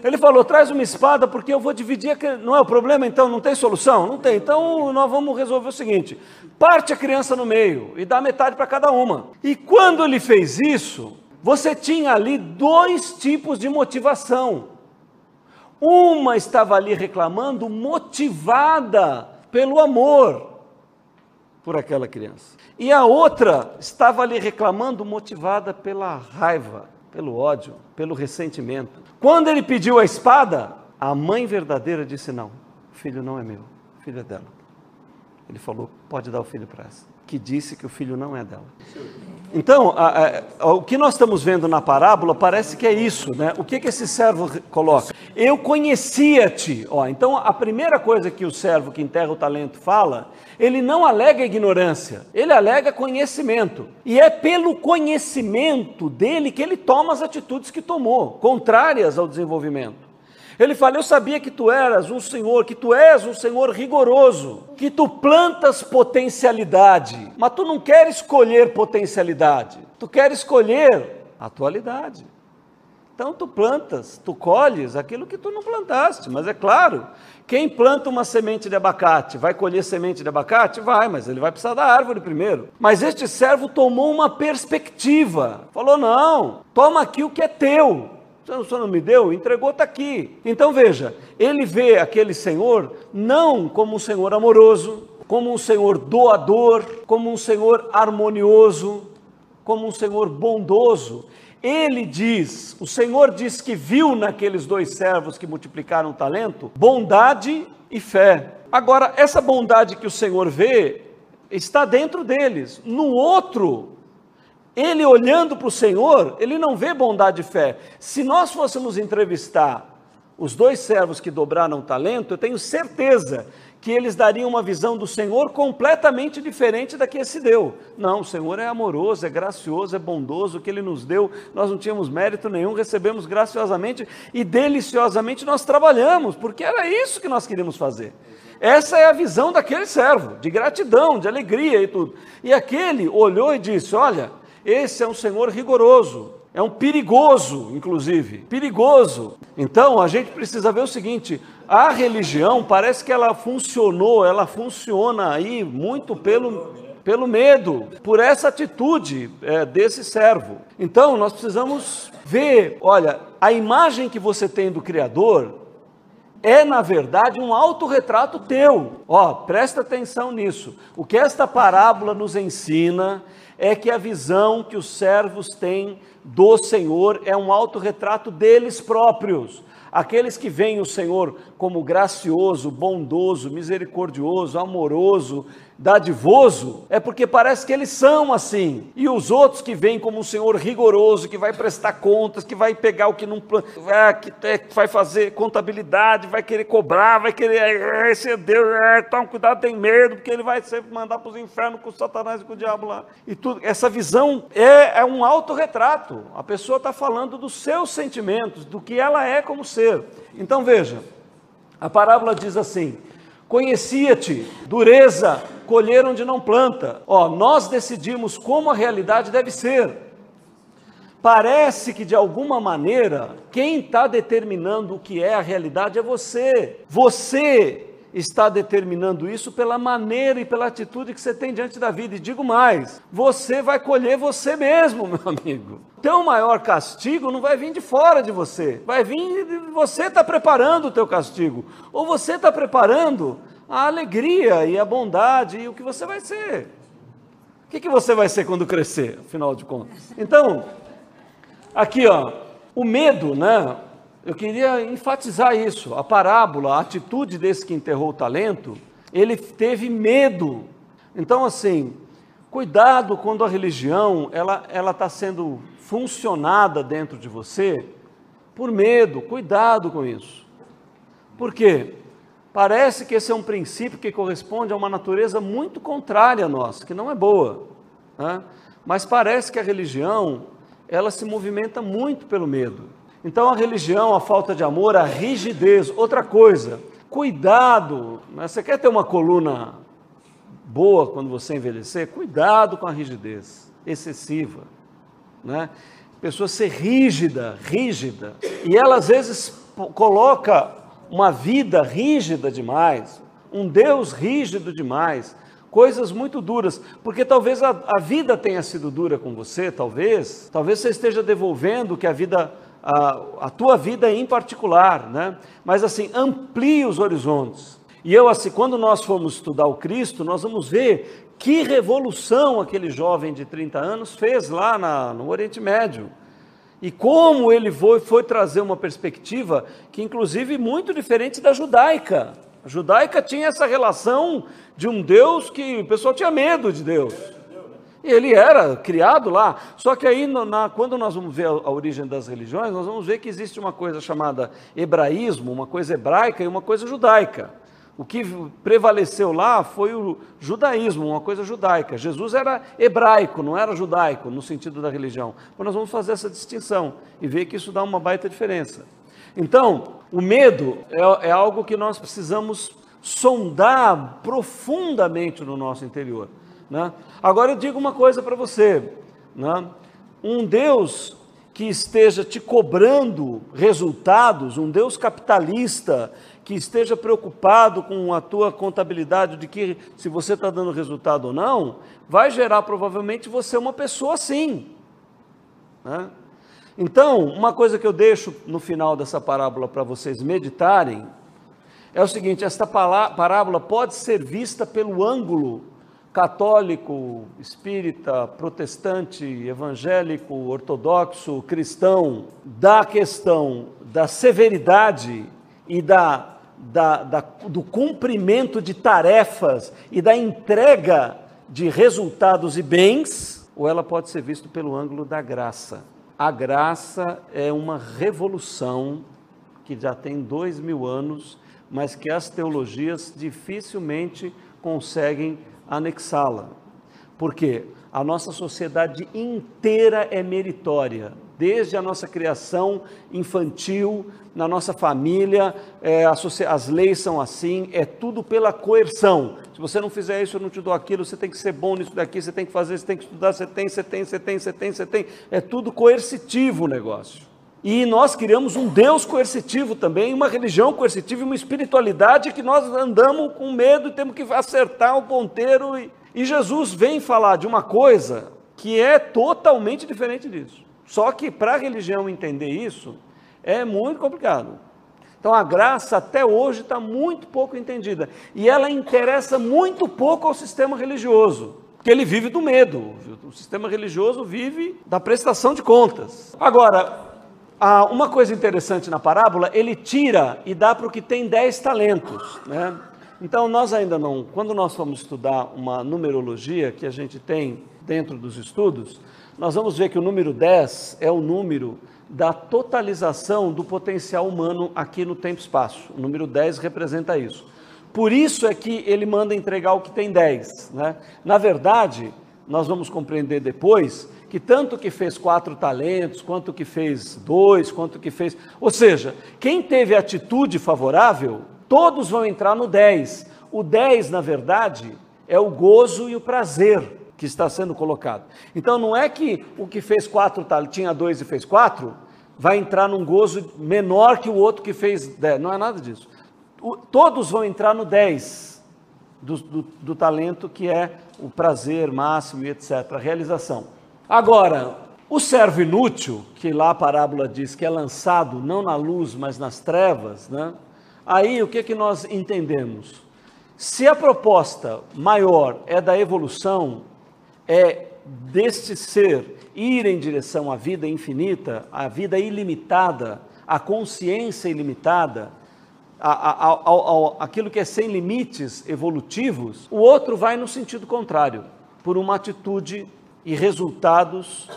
Ele falou: traz uma espada, porque eu vou dividir. Não é o problema, então? Não tem solução? Não tem. Então nós vamos resolver o seguinte: parte a criança no meio e dá metade para cada uma. E quando ele fez isso, você tinha ali dois tipos de motivação. Uma estava ali reclamando, motivada pelo amor por aquela criança. E a outra estava ali reclamando, motivada pela raiva, pelo ódio, pelo ressentimento. Quando ele pediu a espada, a mãe verdadeira disse: Não, filho não é meu, filho é dela. Ele falou: Pode dar o filho para essa. Que disse que o filho não é dela. Então, a, a, o que nós estamos vendo na parábola parece que é isso, né? O que, que esse servo coloca? Eu conhecia-te. Então, a primeira coisa que o servo que enterra o talento fala, ele não alega ignorância, ele alega conhecimento. E é pelo conhecimento dele que ele toma as atitudes que tomou, contrárias ao desenvolvimento. Ele fala: Eu sabia que tu eras um Senhor, que tu és um Senhor rigoroso, que tu plantas potencialidade, mas tu não quer escolher potencialidade, tu quer escolher atualidade. Então tu plantas, tu colhes aquilo que tu não plantaste, mas é claro, quem planta uma semente de abacate vai colher semente de abacate? Vai, mas ele vai precisar da árvore primeiro. Mas este servo tomou uma perspectiva, falou: não, toma aqui o que é teu, o senhor não me deu? Entregou, está aqui. Então veja, ele vê aquele Senhor não como um Senhor amoroso, como um Senhor doador, como um Senhor harmonioso, como um Senhor bondoso. Ele diz, o Senhor diz que viu naqueles dois servos que multiplicaram o talento bondade e fé. Agora, essa bondade que o Senhor vê está dentro deles. No outro, ele olhando para o Senhor, ele não vê bondade e fé. Se nós fôssemos entrevistar os dois servos que dobraram o talento, eu tenho certeza que eles dariam uma visão do Senhor completamente diferente da que esse deu. Não, o Senhor é amoroso, é gracioso, é bondoso, o que ele nos deu, nós não tínhamos mérito nenhum, recebemos graciosamente e deliciosamente nós trabalhamos, porque era isso que nós queríamos fazer. Essa é a visão daquele servo, de gratidão, de alegria e tudo. E aquele olhou e disse: Olha, esse é um Senhor rigoroso, é um perigoso, inclusive, perigoso. Então a gente precisa ver o seguinte: a religião parece que ela funcionou, ela funciona aí muito pelo, pelo medo, por essa atitude é, desse servo. Então nós precisamos ver, olha, a imagem que você tem do Criador é na verdade um autorretrato teu. Ó, presta atenção nisso. O que esta parábola nos ensina é que a visão que os servos têm do Senhor é um autorretrato deles próprios. Aqueles que veem o Senhor como gracioso, bondoso, misericordioso, amoroso, dadivoso, é porque parece que eles são assim. E os outros que vêm como um Senhor rigoroso, que vai prestar contas, que vai pegar o que não é, que vai fazer contabilidade, vai querer cobrar, vai querer esse é Deus, é, toma cuidado, tem medo, porque ele vai sempre mandar para os infernos com Satanás e com o diabo lá. E tudo, essa visão é, é um autorretrato. A pessoa está falando dos seus sentimentos, do que ela é como ser. Então veja, a parábola diz assim: Conhecia-te, dureza, colher onde não planta. Ó, nós decidimos como a realidade deve ser. Parece que de alguma maneira quem está determinando o que é a realidade é você. Você está determinando isso pela maneira e pela atitude que você tem diante da vida. E digo mais: você vai colher você mesmo, meu amigo. Teu maior castigo não vai vir de fora de você, vai vir de você está preparando o teu castigo, ou você está preparando a alegria e a bondade e o que você vai ser. O que, que você vai ser quando crescer, afinal de contas? Então, aqui ó, o medo, né? Eu queria enfatizar isso. A parábola, a atitude desse que enterrou o talento, ele teve medo. Então, assim, cuidado quando a religião ela ela está sendo funcionada dentro de você por medo. Cuidado com isso. Por quê? Parece que esse é um princípio que corresponde a uma natureza muito contrária a nós, que não é boa. Né? Mas parece que a religião ela se movimenta muito pelo medo. Então a religião, a falta de amor, a rigidez. Outra coisa, cuidado. Né? Você quer ter uma coluna boa quando você envelhecer? Cuidado com a rigidez excessiva. Né? Pessoa ser rígida, rígida. E ela às vezes coloca uma vida rígida demais, um Deus rígido demais, coisas muito duras, porque talvez a, a, vida tenha sido dura com você, talvez, talvez você esteja devolvendo que a vida a, a tua vida em particular, né? Mas assim, amplie os horizontes. E eu assim, quando nós formos estudar o Cristo, nós vamos ver que revolução aquele jovem de 30 anos fez lá na, no Oriente Médio. E como ele foi, foi trazer uma perspectiva que, inclusive, muito diferente da judaica. A judaica tinha essa relação de um Deus que o pessoal tinha medo de Deus. Ele era criado lá. Só que aí, na, quando nós vamos ver a, a, origem das religiões, nós vamos ver que existe uma coisa chamada hebraísmo, uma coisa hebraica e uma coisa judaica. O que prevaleceu lá foi o judaísmo, uma coisa judaica. Jesus era hebraico, não era judaico, no sentido da religião. Mas nós vamos fazer essa distinção e ver que isso dá uma baita diferença. Então, o medo é, é algo que nós precisamos sondar profundamente no nosso interior. Né? Agora eu digo uma coisa para você: né? um Deus que esteja te cobrando resultados, um Deus capitalista que esteja preocupado com a tua contabilidade de que se você está dando resultado ou não, vai gerar provavelmente você uma pessoa assim. Né? Então, uma coisa que eu deixo no final dessa parábola para vocês meditarem é o seguinte: esta parábola pode ser vista pelo ângulo católico, espírita, protestante, evangélico, ortodoxo, cristão, da questão da severidade e da, da, da, do cumprimento de tarefas e da entrega de resultados e bens, ou ela pode ser vista pelo ângulo da graça. A graça é uma revolução que já tem dois mil anos, mas que as teologias dificilmente conseguem anexá-la. Porque a nossa sociedade inteira é meritória, desde a nossa criação infantil, na nossa família, é, as leis são assim, é tudo pela coerção. Se você não fizer isso, eu não te dou aquilo, você tem que ser bom nisso daqui, você tem que fazer, você tem que estudar, você tem, você tem, você tem, você tem, você tem. É tudo coercitivo o negócio. E nós criamos um Deus coercitivo também, uma religião coercitiva, uma espiritualidade que nós andamos com medo e temos que acertar o ponteiro. E, e Jesus vem falar de uma coisa que é totalmente diferente disso. Só que para a religião entender isso é muito complicado. Então a graça até hoje está muito pouco entendida. E ela interessa muito pouco ao sistema religioso, porque ele vive do medo. O sistema religioso vive da prestação de contas. Agora, ah, uma coisa interessante na parábola, ele tira e dá para o que tem 10 talentos. Né? Então, nós ainda não, quando nós vamos estudar uma numerologia que a gente tem dentro dos estudos, nós vamos ver que o número 10 é o número da totalização do potencial humano aqui no tempo-espaço. O número 10 representa isso. Por isso é que ele manda entregar o que tem 10. Né? Na verdade, nós vamos compreender depois que tanto que fez quatro talentos, quanto que fez dois, quanto que fez. Ou seja, quem teve atitude favorável, todos vão entrar no 10. O 10, na verdade, é o gozo e o prazer. que está sendo colocado. Então não é que o que fez quatro tinha dois e fez quatro, vai entrar num gozo menor que o outro que fez dez. Não é nada disso. O, todos vão entrar no dez do, do, do talento que é o prazer máximo e etc., a realização. Agora, o servo inútil, que lá a parábola diz que é lançado não na luz, mas nas trevas, né? aí o que, que nós entendemos? Se a proposta maior é da evolução, é deste ser ir em direção à vida infinita, à vida ilimitada, à consciência ilimitada, a, aquilo que é sem limites evolutivos, o outro vai no sentido contrário, por uma atitude e resultados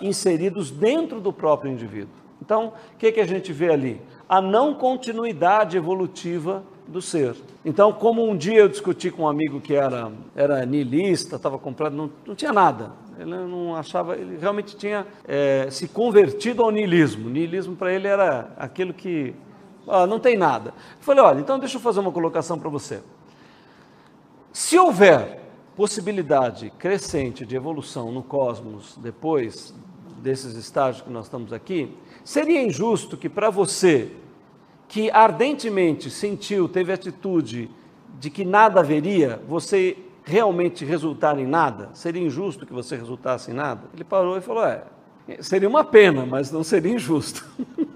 inseridos dentro do próprio indivíduo. Então, o que, que a gente vê ali? A não continuidade evolutiva do ser. Então, como um dia eu discuti com um amigo que era, era niilista, estava comprando, não, não tinha nada. Ele não achava, ele realmente tinha é, se convertido ao niilismo. O niilismo para ele era aquilo que ah, não tem nada. Eu falei, olha, então deixa eu fazer uma colocação para você. Se houver possibilidade crescente de evolução no cosmos depois desses estágios que nós estamos aqui, seria injusto que para você que ardentemente sentiu, teve atitude de que nada haveria, você realmente resultar em nada? Seria injusto que você resultasse em nada? Ele parou e falou: É, seria uma pena, mas não seria injusto.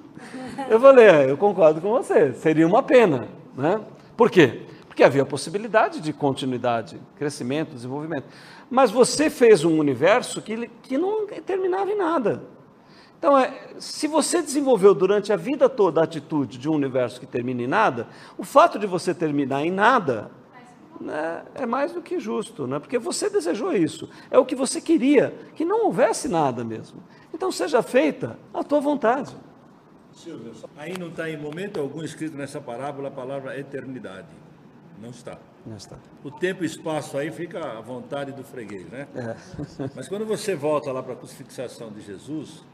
eu falei: é, Eu concordo com você, seria uma pena. Né? Por quê? Porque havia possibilidade de continuidade, crescimento, desenvolvimento. Mas você fez um universo que, que não terminava em nada. Então, é, se você desenvolveu durante a vida toda a atitude de um universo que termina em nada, o fato de você terminar em nada né, é mais do que justo, né? porque você desejou isso. É o que você queria, que não houvesse nada mesmo. Então, seja feita a tua vontade. Silvio, aí não está em momento algum escrito nessa parábola a palavra eternidade. Não está. Não está. O tempo e espaço aí fica à vontade do freguês, né? É. Mas quando você volta lá para a crucifixação de Jesus,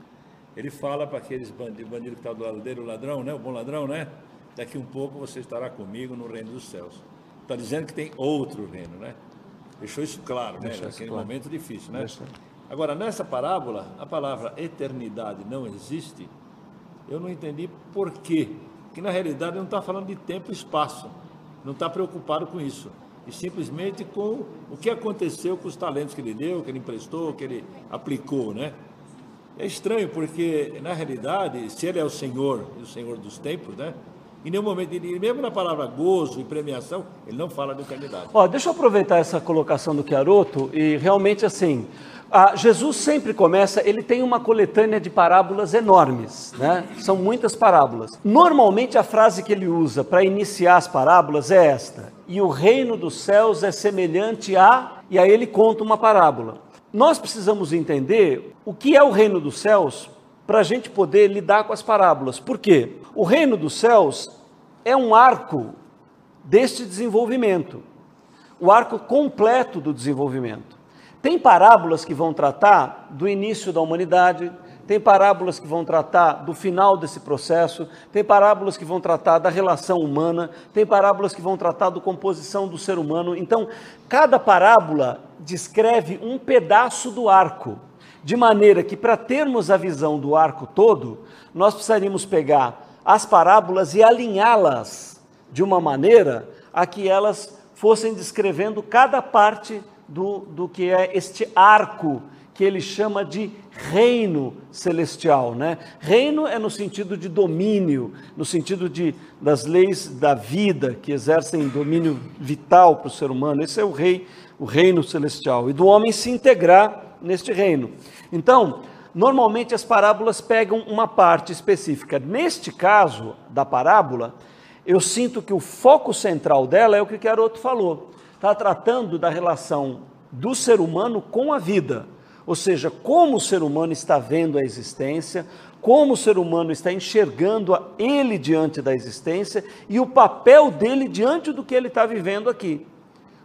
ele fala para aqueles bandidos, bandido que está do lado dele, o ladrão, né? O bom ladrão, né? Daqui um pouco você estará comigo no reino dos céus. Está dizendo que tem outro reino, né? Deixou isso claro, né? Naquele claro. momento difícil, né? Agora, nessa parábola, a palavra eternidade não existe. Eu não entendi por quê. Que na realidade não está falando de tempo e espaço. Não está preocupado com isso. E simplesmente com o que aconteceu com os talentos que ele deu, que ele emprestou, que ele aplicou, né? É estranho porque, na realidade, se ele é o Senhor, o Senhor dos tempos, né? Em nenhum momento, mesmo na palavra gozo e premiação, ele não fala de eternidade. Ó, deixa eu aproveitar essa colocação do Chiaroto e realmente assim, Jesus sempre começa, ele tem uma coletânea de parábolas enormes, né? São muitas parábolas. Normalmente a frase que ele usa para iniciar as parábolas é esta: "E o reino dos céus é semelhante a", e aí ele conta uma parábola. Nós precisamos entender o que é o reino dos céus para a gente poder lidar com as parábolas. Por quê? O reino dos céus é um arco deste desenvolvimento, o arco completo do desenvolvimento. Tem parábolas que vão tratar do início da humanidade, tem parábolas que vão tratar do final desse processo, tem parábolas que vão tratar da relação humana, tem parábolas que vão tratar da composição do ser humano. Então, cada parábola descreve um pedaço do arco, de maneira que para termos a visão do arco todo, nós precisaríamos pegar as parábolas e alinhá-las de uma maneira a que elas fossem descrevendo cada parte do, do que é este arco que ele chama de reino celestial, né? Reino é no sentido de domínio, no sentido de das leis da vida que exercem domínio vital para o ser humano. Esse é o rei, o reino celestial e do homem se integrar neste reino. Então, normalmente as parábolas pegam uma parte específica. Neste caso da parábola, eu sinto que o foco central dela é o que o Caroto falou. Está tratando da relação do ser humano com a vida ou seja, como o ser humano está vendo a existência, como o ser humano está enxergando a ele diante da existência e o papel dele diante do que ele está vivendo aqui.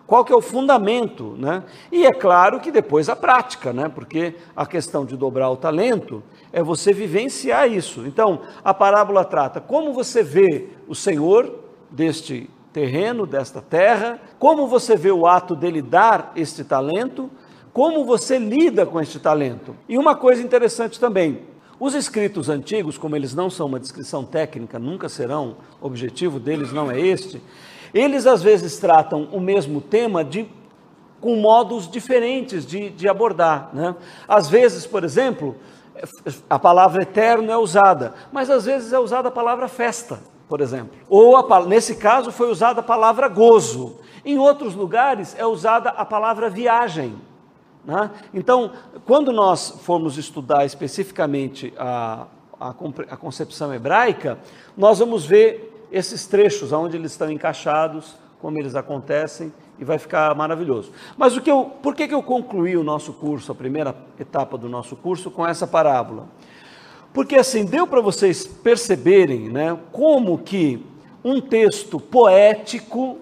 Qual que é o fundamento, né? E é claro que depois a prática, né? Porque a questão de dobrar o talento é você vivenciar isso. Então, a parábola trata como você vê o Senhor deste terreno, desta terra, como você vê o ato dele dar este talento, como você lida com este talento. E uma coisa interessante também, os escritos antigos, como eles não são uma descrição técnica, nunca serão, o objetivo deles não é este, eles às vezes tratam o mesmo tema de com modos diferentes de, de abordar. Né? Às vezes, por exemplo, a palavra eterno é usada, mas às vezes é usada a palavra festa, por exemplo. Ou, a, nesse caso, foi usada a palavra gozo. Em outros lugares é usada a palavra viagem. Né? Então, quando nós formos estudar especificamente a, a, a concepção hebraica, nós vamos ver esses trechos, onde eles estão encaixados, como eles acontecem, e vai ficar maravilhoso. Mas o que eu, por que, que eu concluí o nosso curso, a primeira etapa do nosso curso, com essa parábola? Porque assim, deu para vocês perceberem né, como que um texto poético,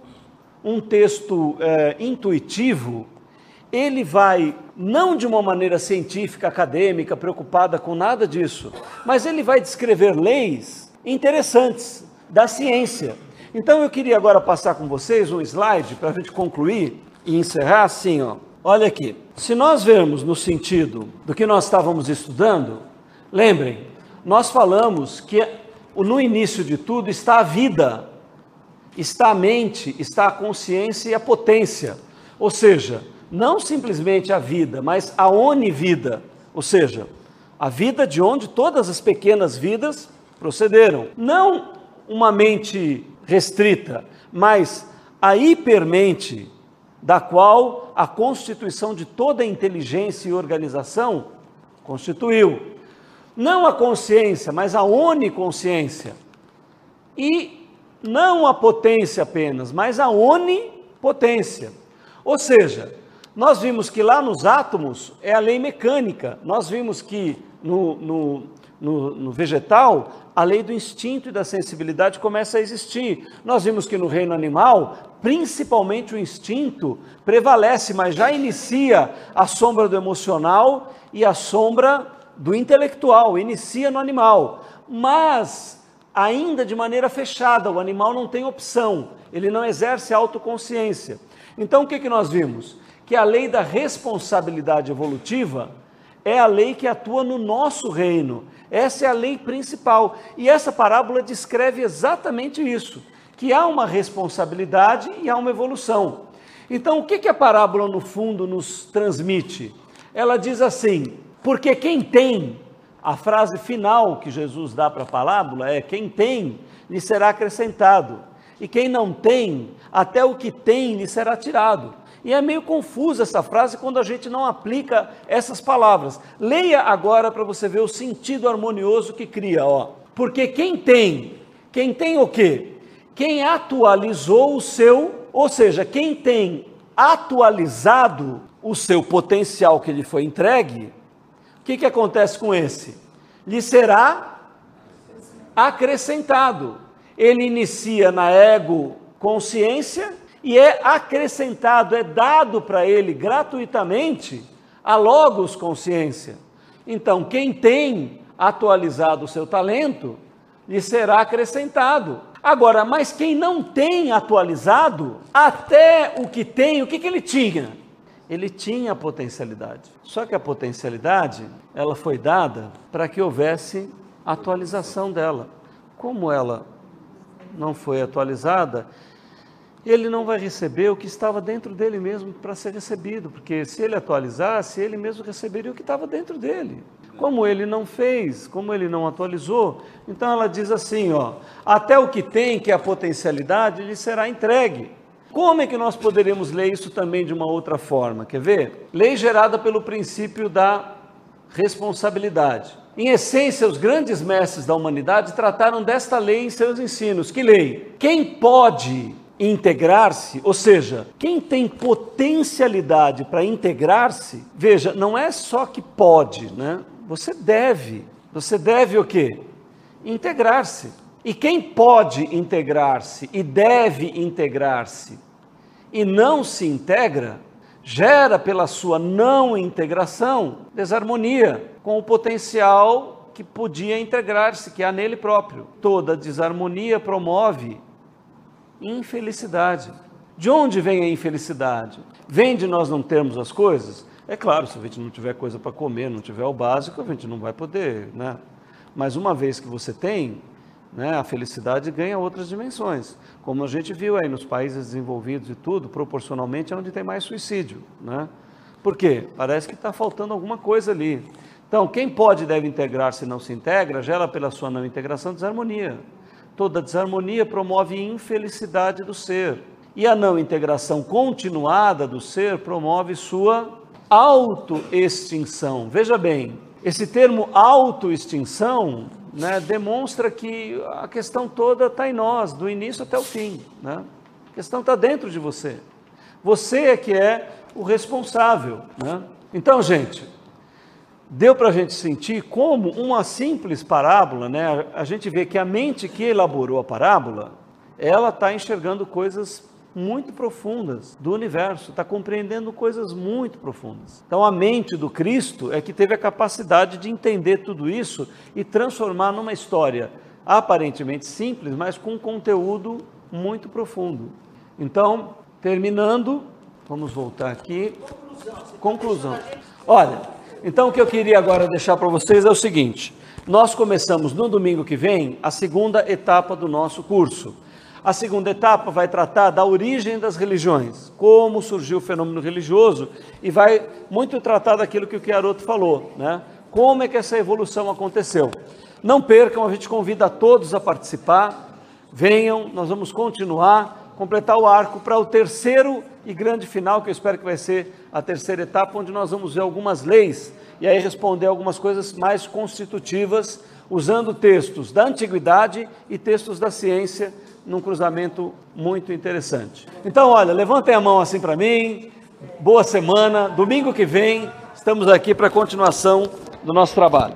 um texto é, intuitivo, ele vai, não de uma maneira científica, acadêmica, preocupada com nada disso, mas ele vai descrever leis interessantes da ciência. Então eu queria agora passar com vocês um slide para a gente concluir e encerrar assim, ó. Olha aqui. Se nós vermos no sentido do que nós estávamos estudando, lembrem, nós falamos que no início de tudo está a vida, está a mente, está a consciência e a potência. Ou seja, não simplesmente a vida, mas a onivida, ou seja, a vida de onde todas as pequenas vidas procederam. Não uma mente restrita, mas a hipermente, da qual a constituição de toda a inteligência e organização constituiu. Não a consciência, mas a oniconsciência. E não a potência apenas, mas a onipotência. Ou seja, nós vimos que lá nos átomos é a lei mecânica, nós vimos que no, no, no, no, vegetal a lei do instinto e da sensibilidade começa a existir. Nós vimos que no reino animal, principalmente o instinto prevalece, mas já inicia a sombra do emocional e a sombra do intelectual, inicia no animal. Mas ainda de maneira fechada, o animal não tem opção, ele não exerce autoconsciência. Então o que, que nós vimos? que a lei da responsabilidade evolutiva é a lei que atua no nosso reino. Essa é a lei principal. E essa parábola descreve exatamente isso: que há uma responsabilidade e há uma evolução. Então, o que, que a parábola, no fundo, nos transmite? Ela diz assim: porque quem tem, a frase final que Jesus dá para a parábola é: quem tem, lhe será acrescentado, e quem não tem, até o que tem lhe será tirado. E é meio confusa essa frase quando a gente não aplica essas palavras. Leia agora para você ver o sentido harmonioso que cria, ó. Porque quem tem, quem tem o quê? Quem atualizou o seu, ou seja, quem tem atualizado o seu potencial que lhe foi entregue, o que, que acontece com esse? Lhe será acrescentado. Ele inicia na ego consciência e é acrescentado, é dado para ele gratuitamente a Logos consciência. Então, quem tem atualizado o seu talento, lhe será acrescentado. Agora, mas quem não tem atualizado, até o que tem, o que, que ele tinha? Ele tinha potencialidade. Só que a potencialidade, ela foi dada para que houvesse atualização dela. Como ela não foi atualizada, ele não vai receber o que estava dentro dele mesmo para ser recebido, porque se ele atualizasse, ele mesmo receberia o que estava dentro dele. Como ele não fez, como ele não atualizou, então ela diz assim, ó, até o que tem, que é a potencialidade, lhe será entregue. Como é que nós poderíamos ler isso também de uma outra forma? Quer ver? Lei gerada pelo princípio da responsabilidade. Em essência, os grandes mestres da humanidade trataram desta lei em seus ensinos. Que lei? Quem pode integrar-se, ou seja, quem tem potencialidade para integrar-se, veja, não é só que pode, né? Você deve. Você deve o quê? Integrar-se. E quem pode integrar-se e deve integrar-se e não se integra, gera pela sua não integração desarmonia com o potencial que podia integrar-se, que há nele próprio. Toda desarmonia promove infelicidade. De onde vem a infelicidade? Vem de nós não termos as coisas? É claro, se a gente não tiver coisa para comer, não tiver o básico, a gente não vai poder, né? Mas uma vez que você tem, né, a felicidade ganha outras dimensões. Como a gente viu aí nos países desenvolvidos e tudo, proporcionalmente é onde tem mais suicídio, né? Por quê? Parece que está faltando alguma coisa ali. Então, quem pode deve integrar se não se integra, gera pela sua não integração desarmonia. Toda desarmonia promove infelicidade do ser. E a não integração continuada do ser promove sua autoextinção. Veja bem, esse termo autoextinção né, demonstra que a questão toda está em nós, do início até o fim. Né? A questão está dentro de você. Você é que é o responsável. Né? Então, gente, deu para a gente sentir como uma simples parábola, né, a gente vê que a mente que elaborou a parábola, ela está enxergando coisas muito profundas do universo, está compreendendo coisas muito profundas. Então, a mente do Cristo é que teve a capacidade de entender tudo isso e transformar numa história aparentemente simples, mas com um conteúdo muito profundo. Então, terminando, vamos voltar aqui. Conclusão. Olha, então o que eu queria agora deixar para vocês é o seguinte: nós começamos no domingo que vem a segunda etapa do nosso curso. A segunda etapa vai tratar da origem das religiões, como surgiu o fenômeno religioso, e vai muito tratar daquilo que o Chiarotto falou, né? Como é que essa evolução aconteceu. Não percam, a gente convida a todos a participar, venham, nós vamos continuar, completar o arco para o terceiro e grande final, que eu espero que vai ser a terceira etapa, onde nós vamos ver algumas leis e aí responder algumas coisas mais constitutivas, usando textos da antiguidade e textos da ciência num cruzamento muito interessante. Então, olha, levantem a mão assim para mim. Boa semana. Domingo que vem estamos aqui para a continuação do nosso trabalho.